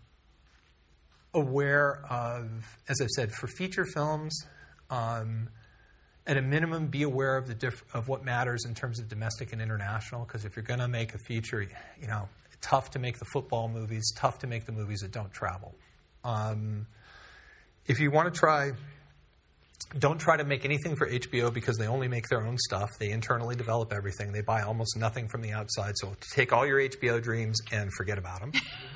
aware of, as I've said, for feature films, um, at a minimum, be aware of the diff- of what matters in terms of domestic and international. Because if you're going to make a feature, you know, tough to make the football movies, tough to make the movies that don't travel. Um, if you want to try, don't try to make anything for HBO because they only make their own stuff. They internally develop everything. They buy almost nothing from the outside. So take all your HBO dreams and forget about them.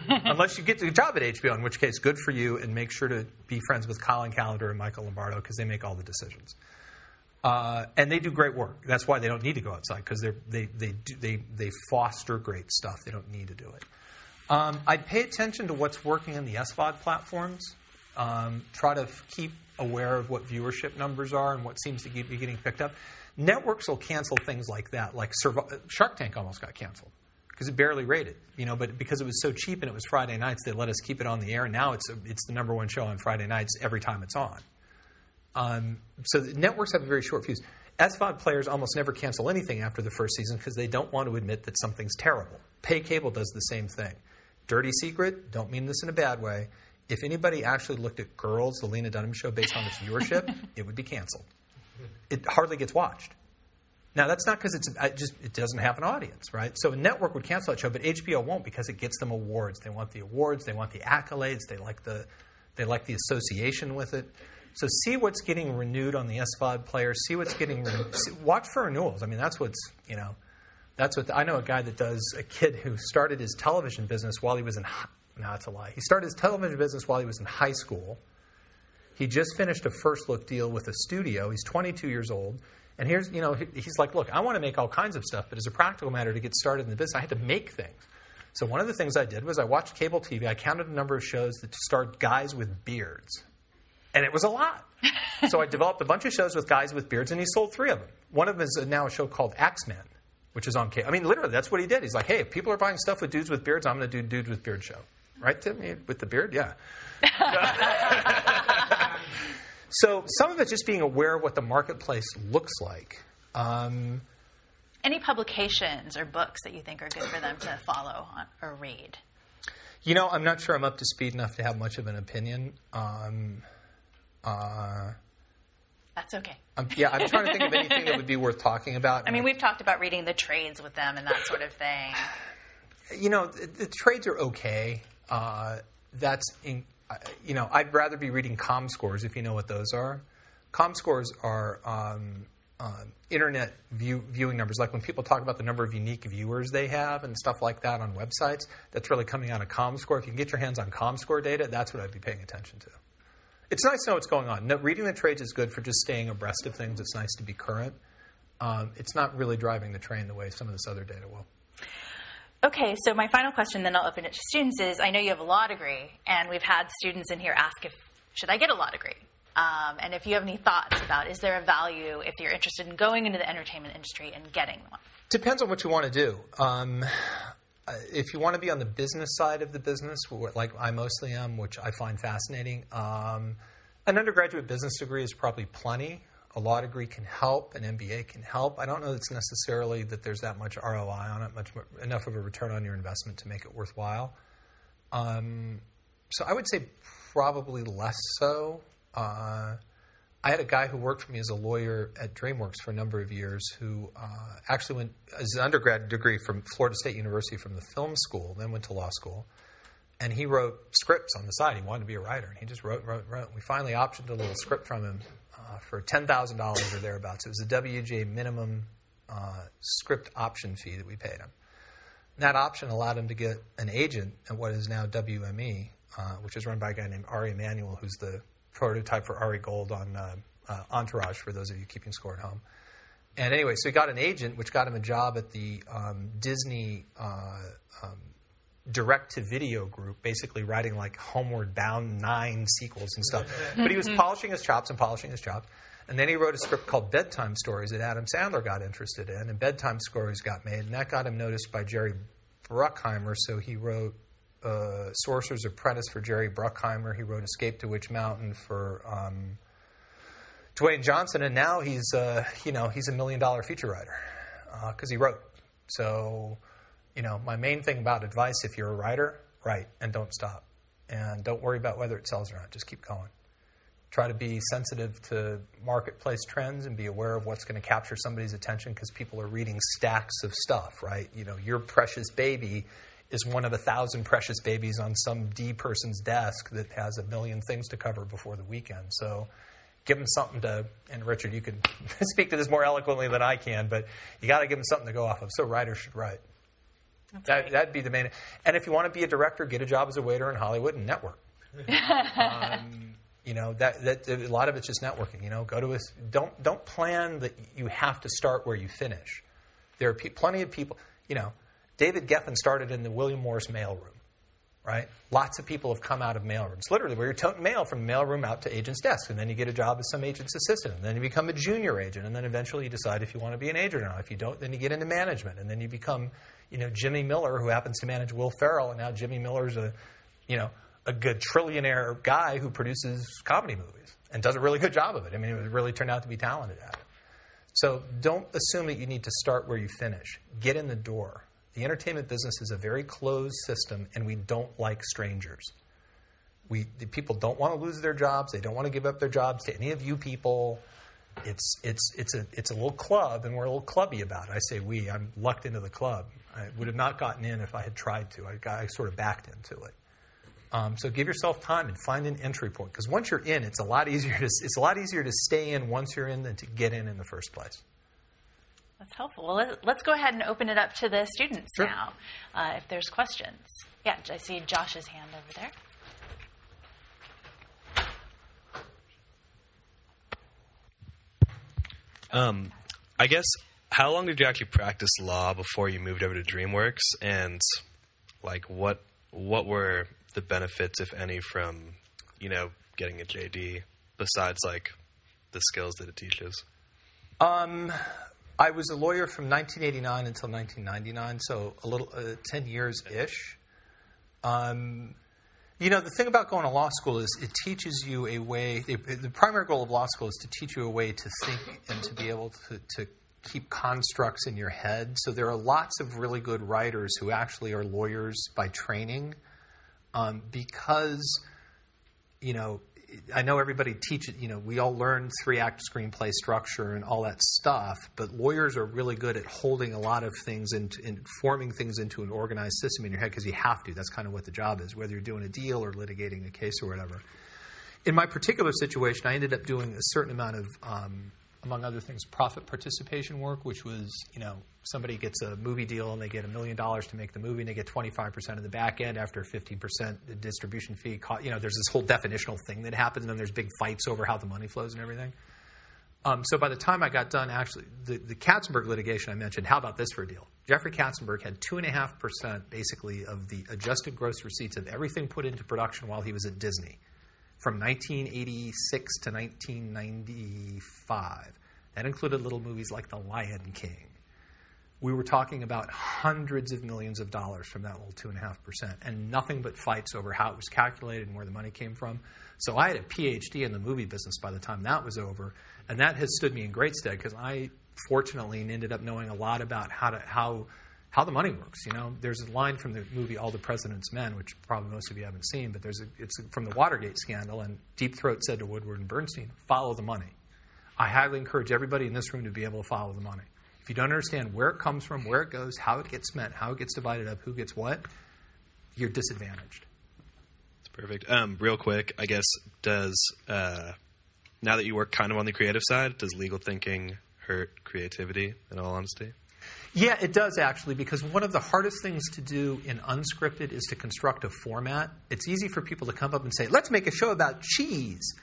(laughs) Unless you get the job at HBO, in which case, good for you. And make sure to be friends with Colin Callender and Michael Lombardo because they make all the decisions. Uh, and they do great work. That's why they don't need to go outside because they they do, they they foster great stuff. They don't need to do it. Um, I'd pay attention to what's working in the SVOD platforms. Um, try to keep aware of what viewership numbers are and what seems to be getting picked up. Networks will cancel things like that. Like Shark Tank almost got canceled because it barely rated, you know. But because it was so cheap and it was Friday nights, they let us keep it on the air. And now it's a, it's the number one show on Friday nights every time it's on. Um, so networks have a very short fuse. SVOD players almost never cancel anything after the first season because they don't want to admit that something's terrible. Pay cable does the same thing. Dirty secret, don't mean this in a bad way. If anybody actually looked at Girls, the Lena Dunham show, based on its viewership, (laughs) it would be canceled. It hardly gets watched. Now that's not because it's I just it doesn't have an audience, right? So a network would cancel that show, but HBO won't because it gets them awards. They want the awards, they want the accolades, they like the they like the association with it. So see what's getting renewed on the SVOD player. See what's getting re- see, watch for renewals. I mean that's what's you know that's what I know a guy that does a kid who started his television business while he was in. No, that's a lie. He started his television business while he was in high school. He just finished a first look deal with a studio. He's 22 years old. And here's, you know, he's like, look, I want to make all kinds of stuff, but as a practical matter, to get started in the business, I had to make things. So one of the things I did was I watched cable TV. I counted the number of shows that starred guys with beards. And it was a lot. (laughs) so I developed a bunch of shows with guys with beards, and he sold three of them. One of them is now a show called Ax Men, which is on cable. I mean, literally, that's what he did. He's like, hey, if people are buying stuff with dudes with beards, I'm going to do dudes with beard show. Right, Tim? You- With the beard? Yeah. (laughs) so some of it's just being aware of what the marketplace looks like. Um, Any publications or books that you think are good for them to follow on, or read? you know, I'm not sure I'm up to speed enough to have much of an opinion. Um, uh, That's okay. I'm, yeah, I'm trying to think of anything that would be worth talking about. I mean, we've talked about reading the trades with them and that sort of thing. (sighs) you know, the, the trades are okay. Uh, that's, in, uh, you know, I'd rather be reading ComScores if you know what those are. ComScores are um, um, internet view, viewing numbers. Like when people talk about the number of unique viewers they have and stuff like that on websites, that's really coming out of ComScore. If you can get your hands on ComScore data, that's what I'd be paying attention to. It's nice to know what's going on. No, reading the trades is good for just staying abreast of things. It's nice to be current. Um, it's not really driving the train the way some of this other data will. Okay, so my final question, then I'll open it to students, is I know you have a law degree, and we've had students in here ask if should I get a law degree, um, and if you have any thoughts about is there a value if you're interested in going into the entertainment industry and getting one. Depends on what you want to do. Um, uh, if you want to be on the business side of the business, like I mostly am, which I find fascinating, um, an undergraduate business degree is probably plenty. A law degree can help. An MBA can help. I don't know that's necessarily that there's that much ROI on it, much more, enough of a return on your investment to make it worthwhile. Um, so I would say probably less so. Uh, I had a guy who worked for me as a lawyer at DreamWorks for a number of years who uh, actually went as an undergrad degree from Florida State University from the film school, then went to law school. And he wrote scripts on the side. He wanted to be a writer, and he just wrote, wrote, wrote. We finally optioned a little script from him uh, for $10,000 or thereabouts. It was a WGA minimum uh, script option fee that we paid him. That option allowed him to get an agent at what is now WME, uh, which is run by a guy named Ari Emanuel, who's the prototype for Ari Gold on uh, uh, Entourage, for those of you keeping score at home. And anyway, so he got an agent, which got him a job at the um, Disney um, direct to video group, basically writing like Homeward Bound 9 sequels and stuff. (laughs) but he was polishing his chops and polishing his chops. And then he wrote a script called Bedtime Stories that Adam Sandler got interested in, and Bedtime Stories got made, and that got him noticed by Jerry Bruckheimer. So he wrote uh, Sorcerer's Apprentice for Jerry Bruckheimer. He wrote Escape to Witch Mountain for um, Dwayne Johnson, and now he's uh, you know he's a million dollar feature writer because he wrote. So you know my main thing about advice, if you're a writer, write and don't stop, and don't worry about whether it sells or not. Just keep going try to be sensitive to marketplace trends and be aware of what's going to capture somebody's attention because people are reading stacks of stuff, right? You know, your precious baby is one of a thousand precious babies on some D person's desk that has a million things to cover before the weekend. So give them something to, and Richard, you can (laughs) speak to this more eloquently than I can, but you got to give them something to go off of. So writers should write. That, that'd be the main. And if you want to be a director, get a job as a waiter in Hollywood and network. (laughs) um, you know that, that a lot of it's just networking. You know, go to a don't don't plan that you have to start where you finish. There are pe- plenty of people. You know, David Geffen started in the William Morris mailroom, right? Lots of people have come out of mailrooms, literally, where you're toting mail from the mailroom out to agent's desk, and then you get a job as some agent's assistant, and then you become a junior agent, and then eventually you decide if you want to be an agent or not. If you don't, then you get into management, and then you become, you know, Jimmy Miller, who happens to manage Will Ferrell, and now Jimmy Miller's a, you know, a good trillionaire guy who produces comedy movies and does a really good job of it. I mean, it really turned out to be talented at it. So don't assume that you need to start where you finish. Get in the door. The entertainment business is a very closed system, and we don't like strangers. We people don't want to lose their jobs. They don't want to give up their jobs to any of you people. it's it's it's a it's a little club, and we're a little clubby about it. I say we. I'm lucked into the club. I would have not gotten in if I had tried to. I, got, I sort of backed into it. Um, so give yourself time and find an entry point because once you're in, it's a lot easier to it's a lot easier to stay in once you're in than to get in in the first place. That's helpful. Well, let- let's go ahead and open it up to the students Sure. now, uh, if there's questions. Yeah, I see Josh's hand over there. Um, I guess how long did you actually practice law before you moved over to DreamWorks, and like what what were the benefits, if any, from you know getting a JD besides like the skills that it teaches? Um, I was a lawyer from 1989 until 1999, so a little uh, 10 years ish. Um, you know, the thing about going to law school is it teaches you a way. The, the primary goal of law school is to teach you a way to think and to be able to, to keep constructs in your head. So there are lots of really good writers who actually are lawyers by training, um, because you know, I know everybody teaches, you know, we all learn three act screenplay structure and all that stuff, but lawyers are really good at holding a lot of things and, forming things into an organized system in your head because you have to. That's kind of what the job is, whether you're doing a deal or litigating a case or whatever. In my particular situation, I ended up doing a certain amount of, um, among other things, profit participation work, which was, you know, somebody gets a movie deal and they get a million dollars to make the movie and they get 25% of the back end after 15% the distribution fee. Co- you know, there's this whole definitional thing that happens and then there's big fights over how the money flows and everything. Um, so by the time I got done, actually, the, the Katzenberg litigation I mentioned, how about this for a deal? Jeffrey Katzenberg had 2.5% basically of the adjusted gross receipts of everything put into production while he was at Disney from 1986 to 1995. That included little movies like The Lion King. We were talking about hundreds of millions of dollars from that little 2.5%, and nothing but fights over how it was calculated and where the money came from. So I had a PhD in the movie business by the time that was over, and that has stood me in great stead because I fortunately ended up knowing a lot about how to how how the money works. You know, there's a line from the movie All the President's Men, which probably most of you haven't seen, but there's a, it's from the Watergate scandal, and Deep Throat said to Woodward and Bernstein, "Follow the money." I highly encourage everybody in this room to be able to follow the money. If you don't understand where it comes from, where it goes, how it gets spent, how it gets divided up, who gets what, you're disadvantaged. It's perfect. Um, real quick, I guess does uh, now that you work kind of on the creative side, does legal thinking hurt creativity? In all honesty. Yeah, it does actually, because one of the hardest things to do in unscripted is to construct a format. It's easy for people to come up and say, let's make a show about cheese.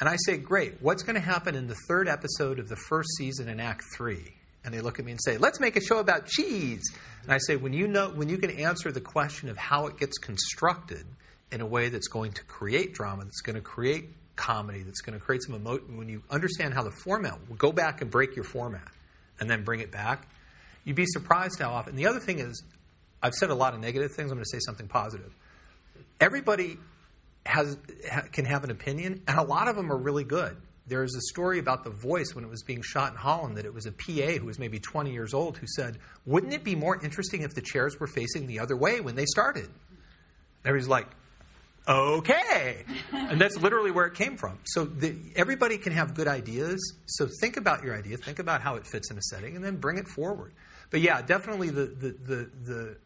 And I say, great, what's going to happen in the third episode of the first season in Act Three? And they look at me and say, let's make a show about cheese. And I say, when you know, when you can answer the question of how it gets constructed in a way that's going to create drama, that's going to create comedy, that's going to create some emotion, when you understand how the format, will go back and break your format and then bring it back, you'd be surprised how often. The other thing is, I've said a lot of negative things. I'm going to say something positive. Everybody has ha, can have an opinion, and a lot of them are really good. There's a story about The Voice when it was being shot in Holland that it was a PA who was maybe 20 years old who said, "Wouldn't it be more interesting if the chairs were facing the other way when they started?" And everybody's like, okay. and that's literally where it came from. So the, everybody can have good ideas. So think about your idea, think about how it fits in a setting, and then bring it forward. But yeah, definitely the, the, the, the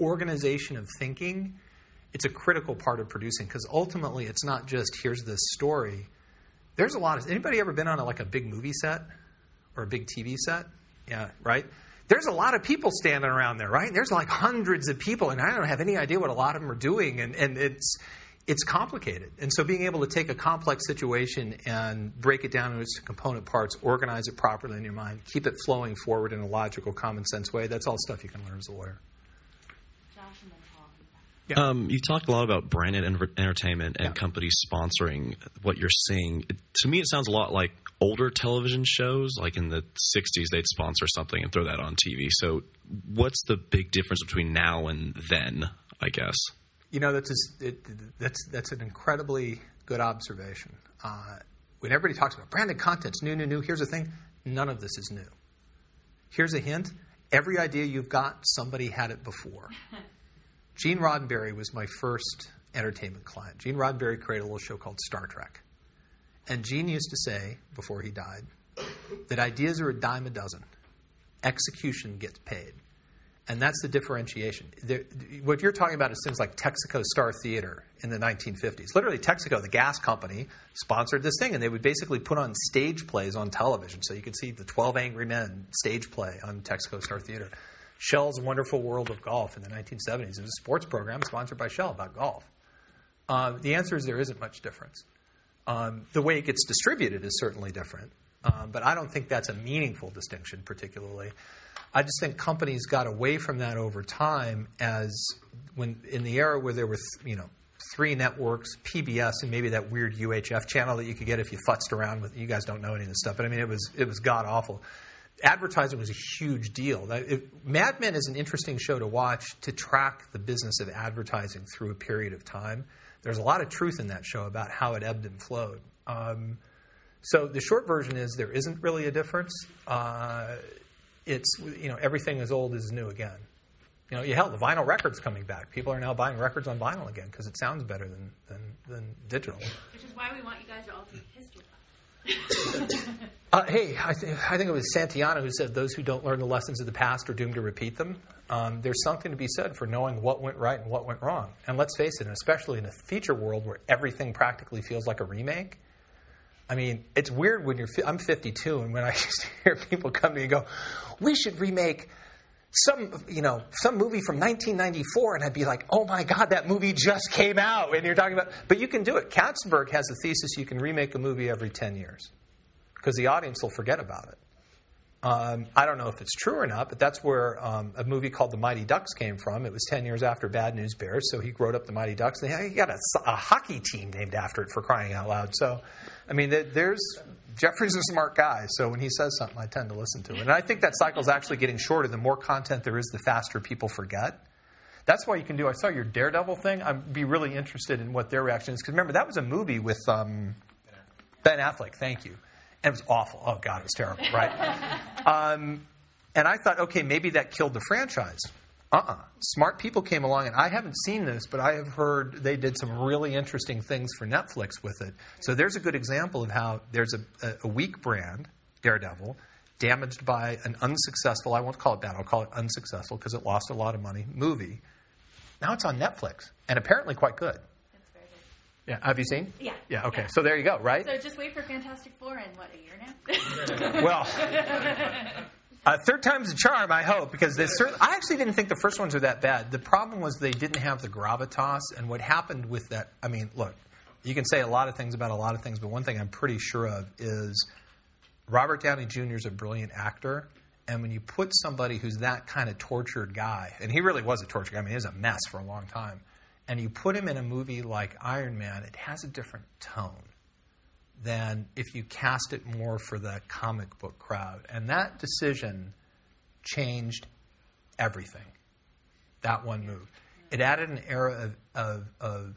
organization of thinking, it's a critical part of producing because ultimately it's not just here's this story. There's a lot of anybody ever been on a, like a big movie set or a big TV set? Yeah, right? There's a lot of people standing around there, right? There's like hundreds of people, and I don't have any idea what a lot of them are doing, and, and it's it's complicated. And so being able to take a complex situation and break it down into its component parts, organize it properly in your mind, keep it flowing forward in a logical, common sense way, that's all stuff you can learn as a lawyer. Um, you talked a lot about branded enter- entertainment and Yeah. companies sponsoring what you're seeing. It- to me, it sounds a lot like older television shows. Like in the 60s, they'd sponsor something and throw that on TV. So, what's the big difference between now and then, I guess? You know, that's just, it, that's that's an incredibly good observation. Uh, when everybody talks about branded content, it's new, new, new. Here's the thing: none of this is new. Here's a hint: every idea you've got, somebody had it before. (laughs) Gene Roddenberry was my first entertainment client. Gene Roddenberry created a little show called Star Trek, and Gene used to say before he died, that ideas are a dime a dozen, execution gets paid. And that's the differentiation. There, what you're talking about is things like Texaco Star Theater in the 1950s. Literally, Texaco, the gas company, sponsored this thing, and they would basically put on stage plays on television. So you could see the 12 Angry Men stage play on Texaco Star Theater. Shell's Wonderful World of Golf in the 1970s. It was a sports program sponsored by Shell about golf. Um, the answer is there isn't much difference. Um, the way it gets distributed is certainly different, um, but I don't think that's a meaningful distinction, particularly. I just think companies got away from that over time as when in the era where there were you know three networks, PBS, and maybe that weird UHF channel that you could get if you futzed around with. You guys don't know any of this stuff, but I mean it was it was god awful. Advertising was a huge deal. It, Mad Men is an interesting show to watch to track the business of advertising through a period of time. There's a lot of truth in that show about how it ebbed and flowed. Um, so the short version is there isn't really a difference. Uh, it's you know everything as old is new again. You know, you hell, the vinyl record's coming back. People are now buying records on vinyl again because it sounds better than, than, than digital. Which is why we want you guys to all take history. (laughs) Uh, hey, I, th- I think it was Santayana who said those who don't learn the lessons of the past are doomed to repeat them. Um, there's something to be said for knowing what went right and what went wrong. And let's face it, especially in a feature world where everything practically feels like a remake. I mean, it's weird when you're. I'm 52, and when I (laughs) used to hear people come to me and go, "We should remake some, you know, some movie from 1994," and I'd be like, "Oh my God, that movie just came out!" And you're talking about, but you can do it. Katzenberg has a thesis: you can remake a movie every 10 years because the audience will forget about it. Um, I don't know if it's true or not, but that's where um, a movie called The Mighty Ducks came from. It was 10 years after Bad News Bears, so he wrote up The Mighty Ducks. And he got a, a hockey team named after it for crying out loud. So, I mean, there's Jeffrey's a smart guy, so when he says something, I tend to listen to it. And I think that cycle is actually getting shorter. The more content there is, the faster people forget. That's why you can do. I saw your Daredevil thing. I'd be really interested in what their reaction is because remember that was a movie with um, Ben Affleck. Thank you. And it was awful. Oh God, it was terrible. Right. (laughs) um, and I thought, okay, maybe that killed the franchise. Uh-uh. Smart people came along, and I haven't seen this, but I have heard they did some really interesting things for Netflix with it. So there's a good example of how there's a, a, a weak brand, Daredevil, damaged by an unsuccessful, I won't call it bad I'll call it unsuccessful because it lost a lot of money, movie. Now it's on Netflix, and apparently quite good. Good. Yeah, have you seen? Yeah. Yeah, okay. Yeah. So there you go, right? So just wait for Fantastic Four in what a year now. Well, (laughs) uh, third time's a charm, I hope, because they cer- I actually didn't think the first ones were that bad. The problem was they didn't have the gravitas, and what happened with that. I mean, look, you can say a lot of things about a lot of things, but one thing I'm pretty sure of is Robert Downey Jr. is a brilliant actor. And when you put somebody who's that kind of tortured guy, and he really was a tortured guy, I mean, he was a mess for a long time, and you put him in a movie like Iron Man, it has a different tone than if you cast it more for the comic book crowd. And that decision changed everything. That one move. It added an era of, of, of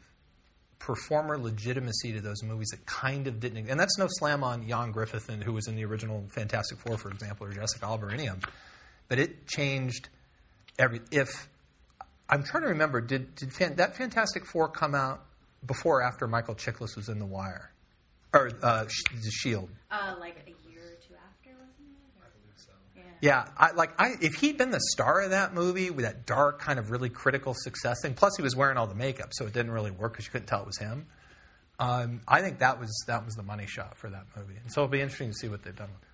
performer legitimacy to those movies that kind of didn't. And that's no slam on Ioan Gruffudd, and, who was in the original Fantastic Four, for example, or Jessica Alba or any of them. But it changed every. If I'm trying to remember, did, did fan, that Fantastic Four come out before or after Michael Chiklis was in The Wire? Or uh, The Shield? uh, like a year or two after, wasn't it? I believe so. Yeah. Yeah, I, like I, if he'd been the star of that movie with that dark kind of really critical success thing, plus he was wearing all the makeup, so it didn't really work because you couldn't tell it was him. Um, I think that was that was the money shot for that movie, and so it'll be interesting to see what they've done. with it.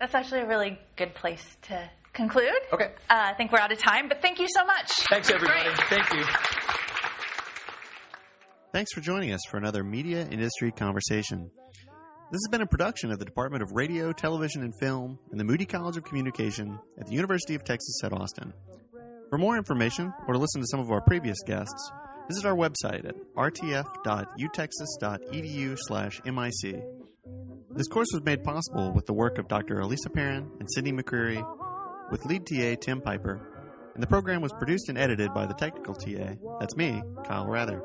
That's actually a really good place to conclude. Okay. Uh, I think we're out of time, but thank you so much. Thanks, everybody. Great. Thank you. Thanks for joining us for another media industry conversation. This has been a production of the Department of Radio, Television, and Film and the Moody College of Communication at the University of Texas at Austin. For more information or to listen to some of our previous guests, visit our website at rtf.utexas.edu slash MIC. This course was made possible with the work of Dr. Alisa Perren and Cindy McCreary, with lead TA Tim Piper, and the program was produced and edited by the technical TA, that's me, Kyle Rather.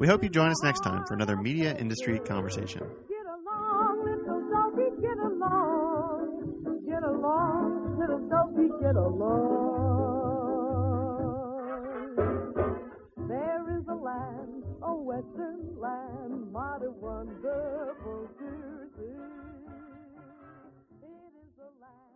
We hope you join us next time for another media industry conversation. Doggy, get along. There is a land, a western land, mighty wonderful to see. the land.